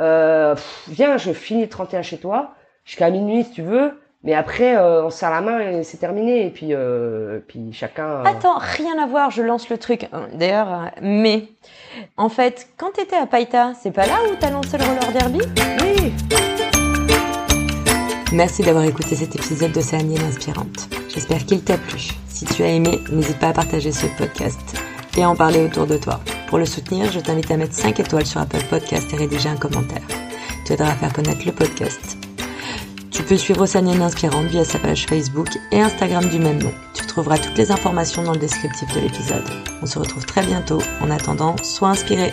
Euh, pff, viens, je finis le 31 chez toi, jusqu'à minuit si tu veux. Mais après, euh, on se serre la main et c'est terminé. Et puis, euh, puis chacun... euh, Attends, rien à voir, je lance le truc. D'ailleurs, euh, mais en fait, quand t'étais à Païta, c'est pas là où t'as lancé le roller derby? Oui Merci d'avoir écouté cet épisode d'Océanienne Inspirante. J'espère qu'il t'a plu. Si tu as aimé, n'hésite pas à partager ce podcast et à en parler autour de toi. Pour le soutenir, je t'invite à mettre 5 étoiles sur Apple Podcast et rédiger un commentaire. Tu aideras à faire connaître le podcast. Tu peux suivre Océanienne Inspirante via sa page Facebook et Instagram du même nom. Tu trouveras toutes les informations dans le descriptif de l'épisode. On se retrouve très bientôt. En attendant, sois inspiré.